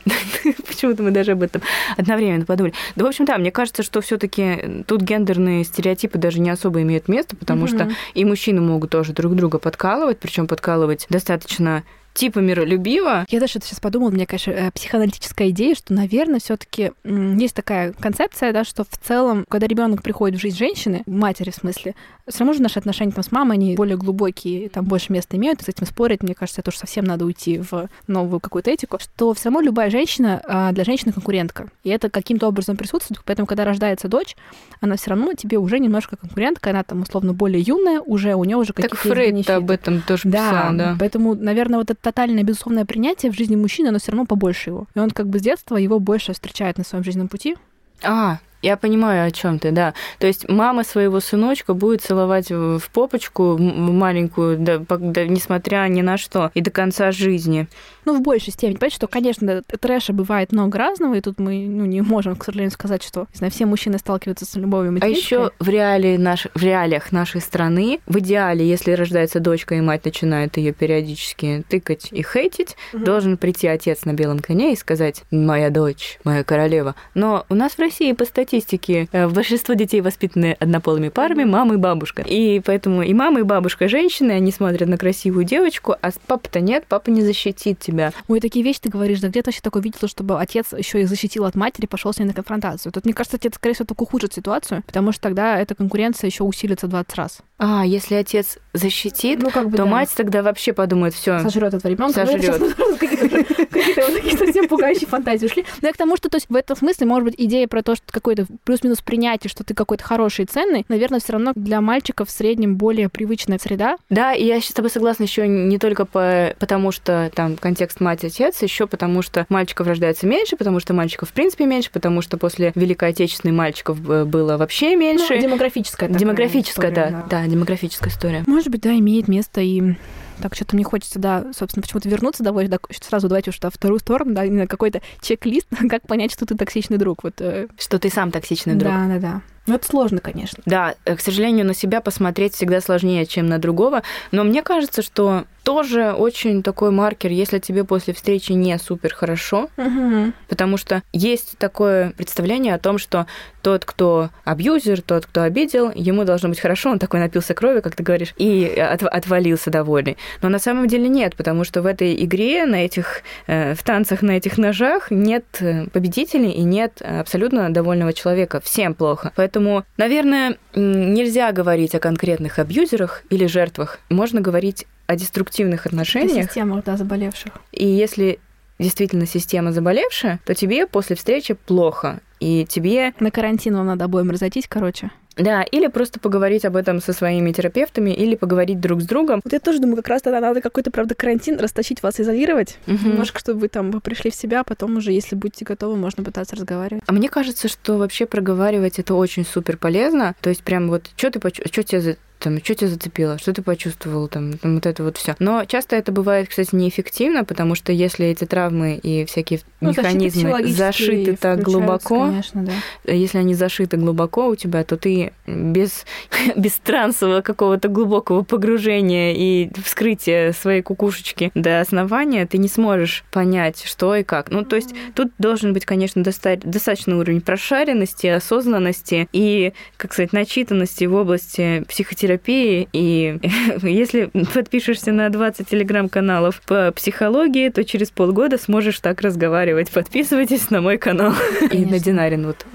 Почему-то мы даже об этом одновременно подумали. Да, в общем, да, мне кажется, что все таки тут гендерные стереотипы даже не особо имеют место, потому что и мужчины могут тоже друг друга подкалывать, причем подкалывать достаточно типа миролюбива. Я даже сейчас подумала, у меня, конечно, э, психоаналитическая идея, что, наверное, все таки есть такая концепция, да, что в целом, когда ребенок приходит в жизнь женщины, матери в смысле, все равно же наши отношения там с мамой, они более глубокие, там больше места имеют, и с этим спорить, мне кажется, это уж совсем надо уйти в новую какую-то этику, что все равно любая женщина а, для женщины конкурентка. И это каким-то образом присутствует, поэтому, когда рождается дочь, она все равно тебе уже немножко конкурентка, она там условно более юная, уже у нее уже какие-то Так Фрейд об этом тоже да, писал, да. Поэтому, наверное, вот это тотальное безусловное принятие в жизни мужчины, оно все равно побольше его. И он как бы с детства его больше встречает на своем жизненном пути. А, я понимаю, о чем ты, да. То есть мама своего сыночка будет целовать в попочку маленькую, да, несмотря ни на что, и до конца жизни. Ну, в большей степени. Понимаете, что, конечно, трэша бывает много разного, и тут мы ну, не можем, к сожалению, сказать, что не знаю, все мужчины сталкиваются с любовью А еще в, реалии наш... в реалиях нашей страны, в идеале, если рождается дочка, и мать начинает ее периодически тыкать и хейтить, угу. должен прийти отец на белом коне и сказать «моя дочь, моя королева». Но у нас в России по статистике э, большинство детей воспитаны однополыми парами, мама и бабушка. И поэтому и мама, и бабушка женщины, они смотрят на красивую девочку, а папа-то нет, папа не защитит тебя себя. Ой, такие вещи ты говоришь, да где ты вообще такое видела, чтобы отец еще и защитил от матери, пошел с ней на конфронтацию? Тут, мне кажется, отец, скорее всего, только ухудшит ситуацию, потому что тогда эта конкуренция еще усилится 20 раз. А, если отец защитит, ну, как бы, то да. мать тогда вообще подумает, все. Сожрет этого ребенка. Сожрет. Какие-то такие совсем пугающие фантазии ушли. Но я к тому, что то есть в этом смысле, может быть, идея про то, что какой-то плюс-минус принятие, что ты какой-то хороший и ценный, наверное, все равно для мальчиков в среднем более привычная среда. Да, и я с тобой согласна еще не только по, потому, что там контекст мать-отец, еще потому, что мальчиков рождается меньше, потому что мальчиков в принципе меньше, потому что после Великой Отечественной мальчиков э, было вообще меньше. Ну, демографическая. Демографическая, да, да, да, демографическая история. Может быть, да, имеет место и так, что-то мне хочется, да, собственно, почему-то вернуться домой, да, сразу давайте уж в вторую сторону, да, именно какой-то чек-лист, как понять, что ты токсичный друг. Вот, э. Что ты сам токсичный друг. Да, да, да. Ну, это сложно, конечно. Да, э, к сожалению, на себя посмотреть всегда сложнее, чем на другого. Но мне кажется, что тоже очень такой маркер, если тебе после встречи не супер хорошо, угу. потому что есть такое представление о том, что тот, кто абьюзер, тот, кто обидел, ему должно быть хорошо, он такой напился крови, как ты говоришь, и от, отвалился довольный. Но на самом деле нет, потому что в этой игре, на этих, э, в танцах на этих ножах нет э, победителей и нет абсолютно довольного человека. Всем плохо. Поэтому, наверное, нельзя говорить о конкретных абьюзерах или жертвах. Можно говорить о деструктивных отношениях. Система, да, заболевших. И если действительно система заболевшая, то тебе после встречи плохо. и тебе... На карантин вам надо обоим разойтись, короче. Да, или просто поговорить об этом со своими терапевтами, или поговорить друг с другом. Вот я тоже думаю, как раз тогда надо какой-то, правда, карантин растащить, вас изолировать, угу. немножко, чтобы вы там пришли в себя, а потом уже, если будете готовы, можно пытаться разговаривать. А мне кажется, что вообще проговаривать это очень супер полезно. То есть прям вот, что ты, что тебе там, что тебя зацепило, что ты почувствовал, там, там вот это вот все. Но часто это бывает, кстати, неэффективно, потому что если эти травмы и всякие ну, механизмы зашиты так глубоко, конечно, да. если они зашиты глубоко у тебя, то ты без, без трансового какого-то глубокого погружения и вскрытия своей кукушечки до основания, ты не сможешь понять, что и как. Ну, то есть тут должен быть, конечно, достаточный уровень прошаренности, осознанности и, как сказать, начитанности в области психотерапии психотерапии, и если подпишешься на 20 телеграм-каналов по психологии, то через полгода сможешь так разговаривать. Подписывайтесь на мой канал. Конечно. И на Динарин. Вот.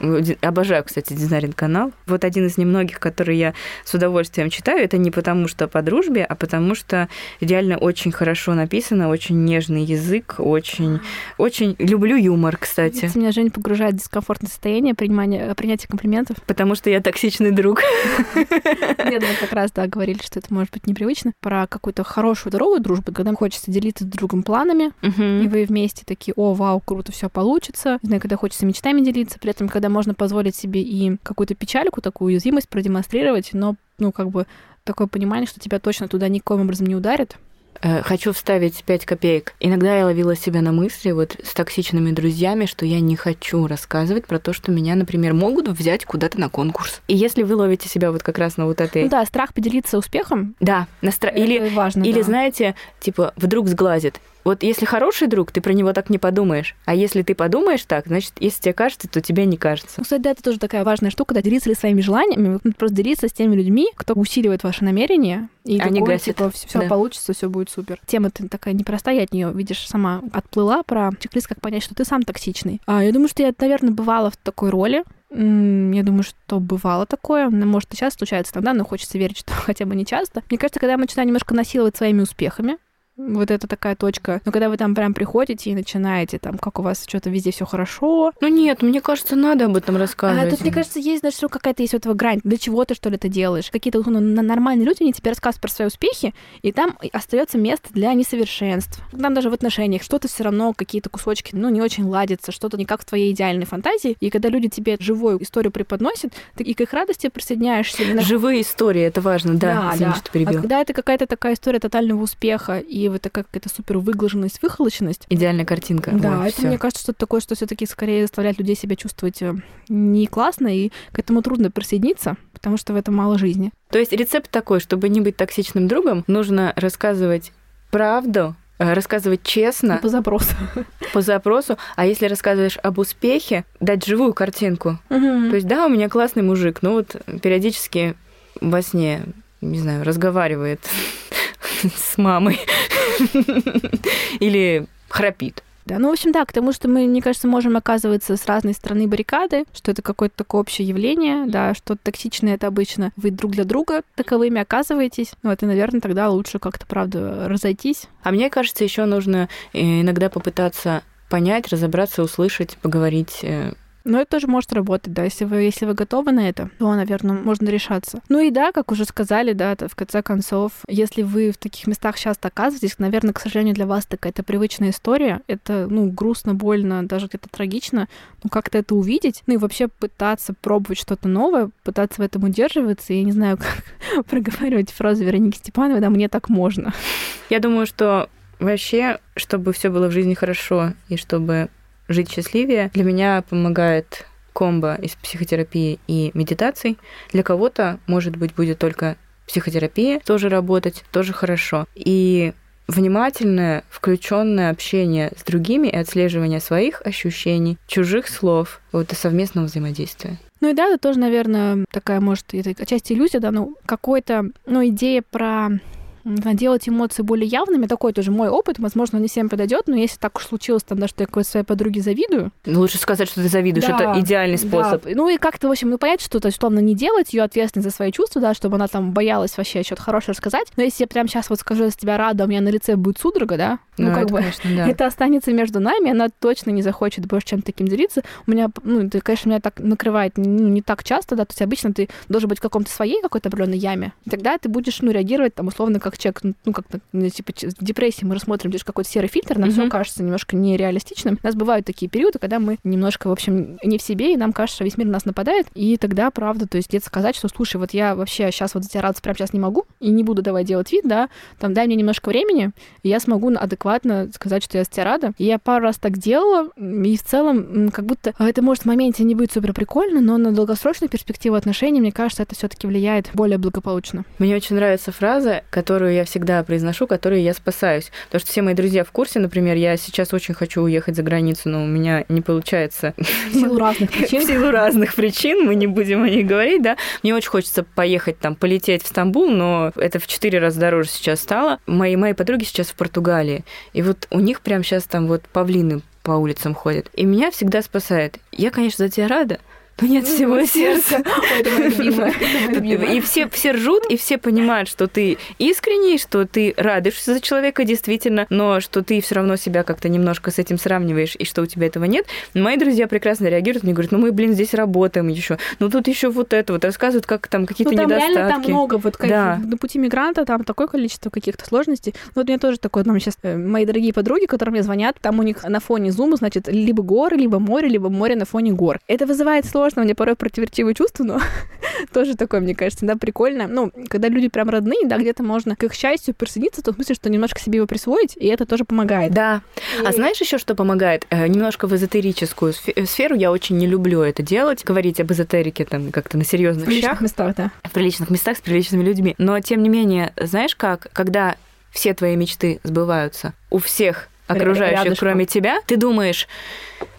Обожаю, кстати, Динарин канал. Вот один из немногих, который я с удовольствием читаю. Это не потому, что по дружбе, а потому что реально очень хорошо написано, очень нежный язык, очень, очень люблю юмор, кстати. Видите, меня Женя погружает в дискомфортное состояние принимания, принятия комплиментов. Потому что я токсичный друг. Нет, мы как раз, да, говорили, что это может быть непривычно. Про какую-то хорошую, здоровую дружбу, когда хочется делиться другом планами, и вы вместе такие, о, вау, круто, все получится. Знаю, когда хочется мечтами делиться, при этом, когда можно позволить себе и какую-то печальку, такую уязвимость продемонстрировать, но, ну, как бы такое понимание, что тебя точно туда никоим образом не ударит, Э, хочу вставить 5 копеек. Иногда я ловила себя на мысли вот с токсичными друзьями, что я не хочу рассказывать про то, что меня, например, могут взять куда-то на конкурс. И если вы ловите себя вот как раз на вот этой... Ну да, страх поделиться успехом. Да, на стра... или важно. Или да. знаете, типа вдруг сглазит. Вот если хороший друг, ты про него так не подумаешь. А если ты подумаешь так, значит, если тебе кажется, то тебе не кажется. Ну, кстати, да, это тоже такая важная штука, да, делиться ли своими желаниями, просто делиться с теми людьми, кто усиливает ваши намерения, и Они такое, гасят. типа, все да. получится, все будет супер. Тема ты такая непростая, я от нее, видишь, сама отплыла про чек-лист, как понять, что ты сам токсичный. А, я думаю, что я, наверное, бывала в такой роли, я думаю, что бывало такое. Может, и сейчас случается иногда, но хочется верить, что хотя бы не часто. Мне кажется, когда я начинаю немножко насиловать своими успехами, вот это такая точка. Но когда вы там прям приходите и начинаете, там, как у вас что-то везде все хорошо. Ну нет, мне кажется, надо об этом рассказывать. А тут, мне кажется, есть, знаешь, какая-то есть у этого грань. Для чего ты, что ли, это делаешь? Какие-то ну, нормальные люди, они тебе рассказывают про свои успехи, и там остается место для несовершенств. Там даже в отношениях что-то все равно, какие-то кусочки, ну, не очень ладятся, что-то не как в твоей идеальной фантазии. И когда люди тебе живую историю преподносят, ты и к их радости присоединяешься. Живые истории, это важно, да, да, извини, да. что перебил. А когда это какая-то такая история тотального успеха, и вот такая какая-то супер выглаженность, выхолоченность. Идеальная картинка. Да, Ой, это всё. мне кажется, что-то такое, что все таки скорее заставляет людей себя чувствовать э, не классно, и к этому трудно присоединиться, потому что в этом мало жизни. То есть рецепт такой, чтобы не быть токсичным другом, нужно рассказывать правду, э, рассказывать честно. По запросу. По запросу. А если рассказываешь об успехе, дать живую картинку. Угу. То есть, да, у меня классный мужик, но вот периодически во сне, не знаю, разговаривает с мамой или храпит. Да, ну, в общем, да, к тому, что мы, мне кажется, можем оказываться с разной стороны баррикады, что это какое-то такое общее явление, да, что токсичное это обычно вы друг для друга таковыми оказываетесь. Ну, это, наверное, тогда лучше как-то, правда, разойтись. А мне кажется, еще нужно э, иногда попытаться понять, разобраться, услышать, поговорить э, но это тоже может работать, да, если вы, если вы готовы на это, то, наверное, можно решаться. Ну и да, как уже сказали, да, в конце концов, если вы в таких местах часто оказываетесь, наверное, к сожалению, для вас такая это привычная история, это, ну, грустно, больно, даже где-то трагично, ну, как-то это увидеть, ну и вообще пытаться пробовать что-то новое, пытаться в этом удерживаться, я не знаю, как проговаривать фразу Вероники Степановой, да, мне так можно. Я думаю, что вообще, чтобы все было в жизни хорошо и чтобы жить счастливее. Для меня помогает комбо из психотерапии и медитаций. Для кого-то, может быть, будет только психотерапия тоже работать, тоже хорошо. И внимательное, включенное общение с другими и отслеживание своих ощущений, чужих слов, вот и совместного взаимодействия. Ну и да, это тоже, наверное, такая, может, это отчасти иллюзия, да, ну, какой-то, ну, идея про делать эмоции более явными, такой тоже мой опыт, возможно, не всем подойдет, но если так уж случилось, там, да, что я какой-то своей подруге завидую. Ну, лучше сказать, что ты завидуешь, да, это идеальный способ. Да. Ну и как-то, в общем, ну понять, что, то есть, условно, не делать ее ответственность за свои чувства, да, чтобы она там боялась вообще что-то хорошее рассказать. Но если я прямо сейчас вот скажу, я тебя рада, у меня на лице будет судорога, да, ну, ну как это, бы, конечно, да. это останется между нами, она точно не захочет больше чем таким делиться. У меня, ну, это, конечно, меня так накрывает ну, не так часто, да, то есть обычно ты должен быть в каком-то своей какой-то определенной яме, тогда ты будешь, ну, реагировать там условно как человек, ну, как-то, ну, типа, в депрессии мы рассмотрим лишь какой-то серый фильтр, нам mm-hmm. все кажется немножко нереалистичным. У нас бывают такие периоды, когда мы немножко, в общем, не в себе, и нам кажется, что весь мир на нас нападает, и тогда, правда, то есть где-то сказать, что, слушай, вот я вообще сейчас вот за тебя радоваться прямо сейчас не могу, и не буду давать делать вид, да, там, дай мне немножко времени, и я смогу адекватно сказать, что я за тебя рада. И я пару раз так делала, и в целом, как будто а, это может в моменте не быть супер прикольно, но на долгосрочную перспективу отношений, мне кажется, это все таки влияет более благополучно. Мне очень нравится фраза, которую я всегда произношу, которой я спасаюсь. Потому что все мои друзья в курсе, например, я сейчас очень хочу уехать за границу, но у меня не получается. В силу разных причин. В силу разных причин, мы не будем о них говорить, да. Мне очень хочется поехать там, полететь в Стамбул, но это в четыре раза дороже сейчас стало. Мои, мои подруги сейчас в Португалии. И вот у них прямо сейчас там вот павлины по улицам ходят. И меня всегда спасает. Я, конечно, за тебя рада, но нет ну, всего сердца. И все, все ржут, и все понимают, что ты искренний, что ты радуешься за человека действительно, но что ты все равно себя как-то немножко с этим сравниваешь, и что у тебя этого нет. Мои друзья прекрасно реагируют, мне говорят, ну мы, блин, здесь работаем еще, ну тут еще вот это вот, рассказывают, как там какие-то ну, там недостатки. Реально там много, вот да. на пути мигранта там такое количество каких-то сложностей. Ну, вот у меня тоже такое, там сейчас э, мои дорогие подруги, которые мне звонят, там у них на фоне зума, значит, либо горы, либо море, либо море на фоне гор. Это вызывает сложность сложно, мне порой противоречивые чувства, но тоже такое, мне кажется, да, прикольно. Ну, когда люди прям родные, да, где-то можно к их счастью присоединиться, то в смысле, что немножко себе его присвоить, и это тоже помогает. Да. И... А знаешь еще, что помогает? Э, немножко в эзотерическую э, сферу я очень не люблю это делать, говорить об эзотерике там как-то на серьезных вещах. В приличных местах, да. В приличных местах с приличными людьми. Но, тем не менее, знаешь как, когда все твои мечты сбываются, у всех окружающих, Рядышком. кроме тебя, ты думаешь,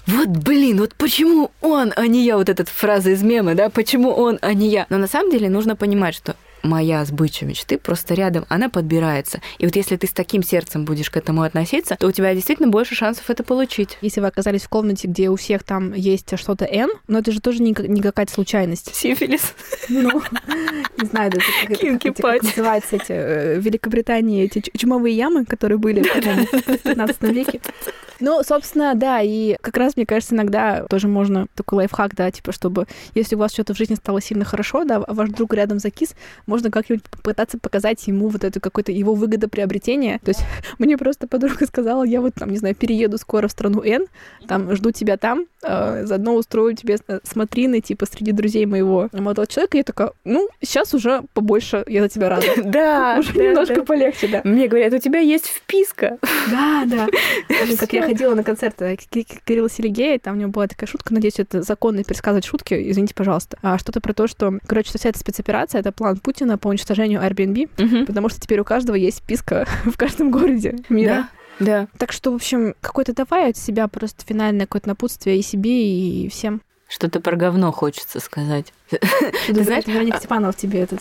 вот блин, вот почему он, а не я, вот эта фраза из мема, да, почему он, а не я. Но на самом деле нужно понимать, что моя сбыча мечты просто рядом, она подбирается. И вот если ты с таким сердцем будешь к этому относиться, то у тебя действительно больше шансов это получить. Если вы оказались в комнате, где у всех там есть что-то N, но это же тоже не, не какая-то случайность. Сифилис. Ну, не знаю, это, как называется эти э, в Великобритании эти чумовые ямы, которые были в 15 веке. Ну, собственно, да, и как раз, мне кажется, иногда тоже можно такой лайфхак, да, типа, чтобы, если у вас что-то в жизни стало сильно хорошо, да, а ваш друг рядом закис, можно как-нибудь попытаться показать ему вот это какое-то его выгодоприобретение. То есть мне просто подруга сказала, я вот там, не знаю, перееду скоро в страну Н, там жду тебя там, э, заодно устрою тебе смотрины, типа, среди друзей моего молодого человека. Я такая, ну, сейчас уже побольше, я за тебя рада. Да, уже немножко полегче, да. Мне говорят, у тебя есть вписка. Да, да. Как я ходила на концерт Кирилла Селигея, там у него была такая шутка, надеюсь, это законно пересказывать шутки, извините, пожалуйста. А что-то про то, что, короче, вся эта спецоперация, это план Путина Путина по уничтожению Airbnb, угу. потому что теперь у каждого есть списка в каждом городе мира. Да. Да. Так что, в общем, какой-то давай от себя просто финальное какое-то напутствие и себе, и всем. Что-то про говно хочется сказать. Ты знаешь, Вероника Степанова тебе этот.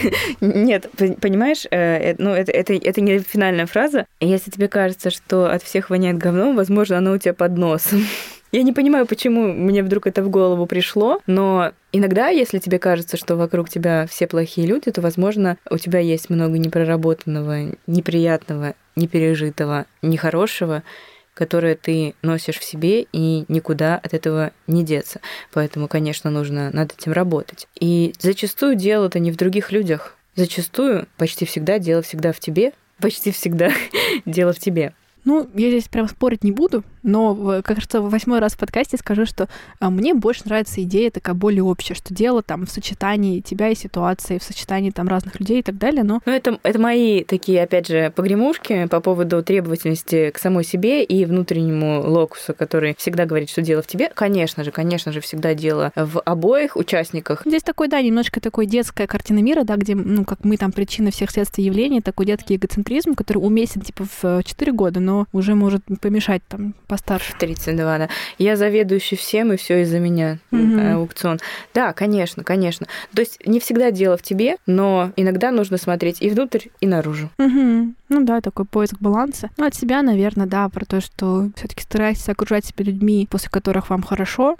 Нет, понимаешь, э, э, ну это, это, это не финальная фраза. Если тебе кажется, что от всех воняет говно, возможно, оно у тебя под носом. Я не понимаю, почему мне вдруг это в голову пришло, но иногда, если тебе кажется, что вокруг тебя все плохие люди, то, возможно, у тебя есть много непроработанного, неприятного, непережитого, нехорошего, которое ты носишь в себе, и никуда от этого не деться. Поэтому, конечно, нужно над этим работать. И зачастую дело-то не в других людях. Зачастую, почти всегда, дело всегда в тебе, почти всегда дело в тебе. Ну, я здесь прям спорить не буду, но, как кажется, в восьмой раз в подкасте скажу, что а, мне больше нравится идея такая более общая, что дело там в сочетании тебя и ситуации, в сочетании там разных людей и так далее, но... Ну, это, это мои такие, опять же, погремушки по поводу требовательности к самой себе и внутреннему локусу, который всегда говорит, что дело в тебе. Конечно же, конечно же, всегда дело в обоих участниках. Здесь такой, да, немножко такой детская картина мира, да, где, ну, как мы там причина всех следствий явлений, такой детский эгоцентризм, который уместен, типа, в 4 года, но уже может помешать там постарше. 32, да. Я заведующий всем, и все из-за меня. Э, Аукцион. Да, конечно, конечно. То есть не всегда дело в тебе, но иногда нужно смотреть и внутрь, и наружу. Мгм. Ну да, такой поиск баланса. Ну, от себя, наверное, да, про то, что все таки старайтесь окружать себя людьми, после которых вам хорошо,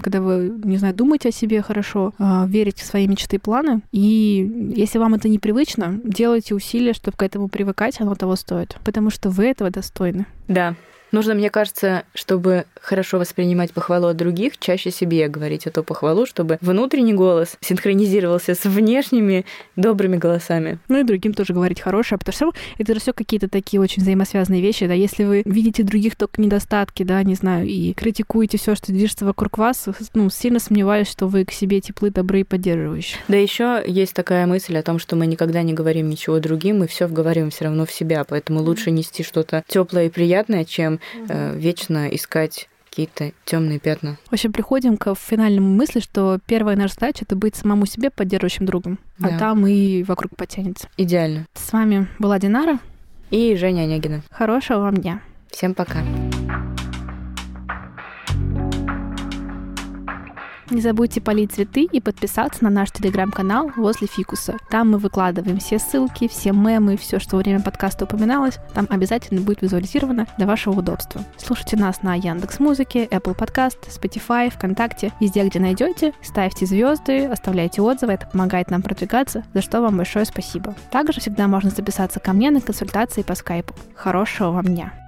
когда вы, не знаю, думаете о себе хорошо, а, верите в свои мечты и планы. И если вам это непривычно, делайте усилия, чтобы к этому привыкать, оно того стоит. Потому что вы этого достойны. Да. Нужно, мне кажется, чтобы хорошо воспринимать похвалу от других, чаще себе говорить эту похвалу, чтобы внутренний голос синхронизировался с внешними добрыми голосами. Ну и другим тоже говорить хорошее, потому что это же все какие-то такие очень взаимосвязанные вещи, да, если вы видите других только недостатки, да, не знаю, и критикуете все, что движется вокруг вас, ну, сильно сомневаюсь, что вы к себе теплы, добры и поддерживающие. Да еще есть такая мысль о том, что мы никогда не говорим ничего другим, мы все вговорим все равно в себя, поэтому лучше нести что-то теплое и приятное, чем э, вечно искать какие-то темные пятна. В общем, приходим к финальному мысли, что первая наша задача — это быть самому себе поддерживающим другом, Да. а там и вокруг потянется. Идеально. С вами была Динара. И Женя Онегина. Хорошего вам дня. Всем пока. Не забудьте полить цветы и подписаться на наш телеграм-канал возле фикуса. Там мы выкладываем все ссылки, все мемы, все, что во время подкаста упоминалось. Там обязательно будет визуализировано для вашего удобства. Слушайте нас на Яндекс Музыке, Apple Podcast, Spotify, ВКонтакте, везде, где найдете. Ставьте звезды, оставляйте отзывы, это помогает нам продвигаться, за что вам большое спасибо. Также всегда можно записаться ко мне на консультации по скайпу. Хорошего вам дня!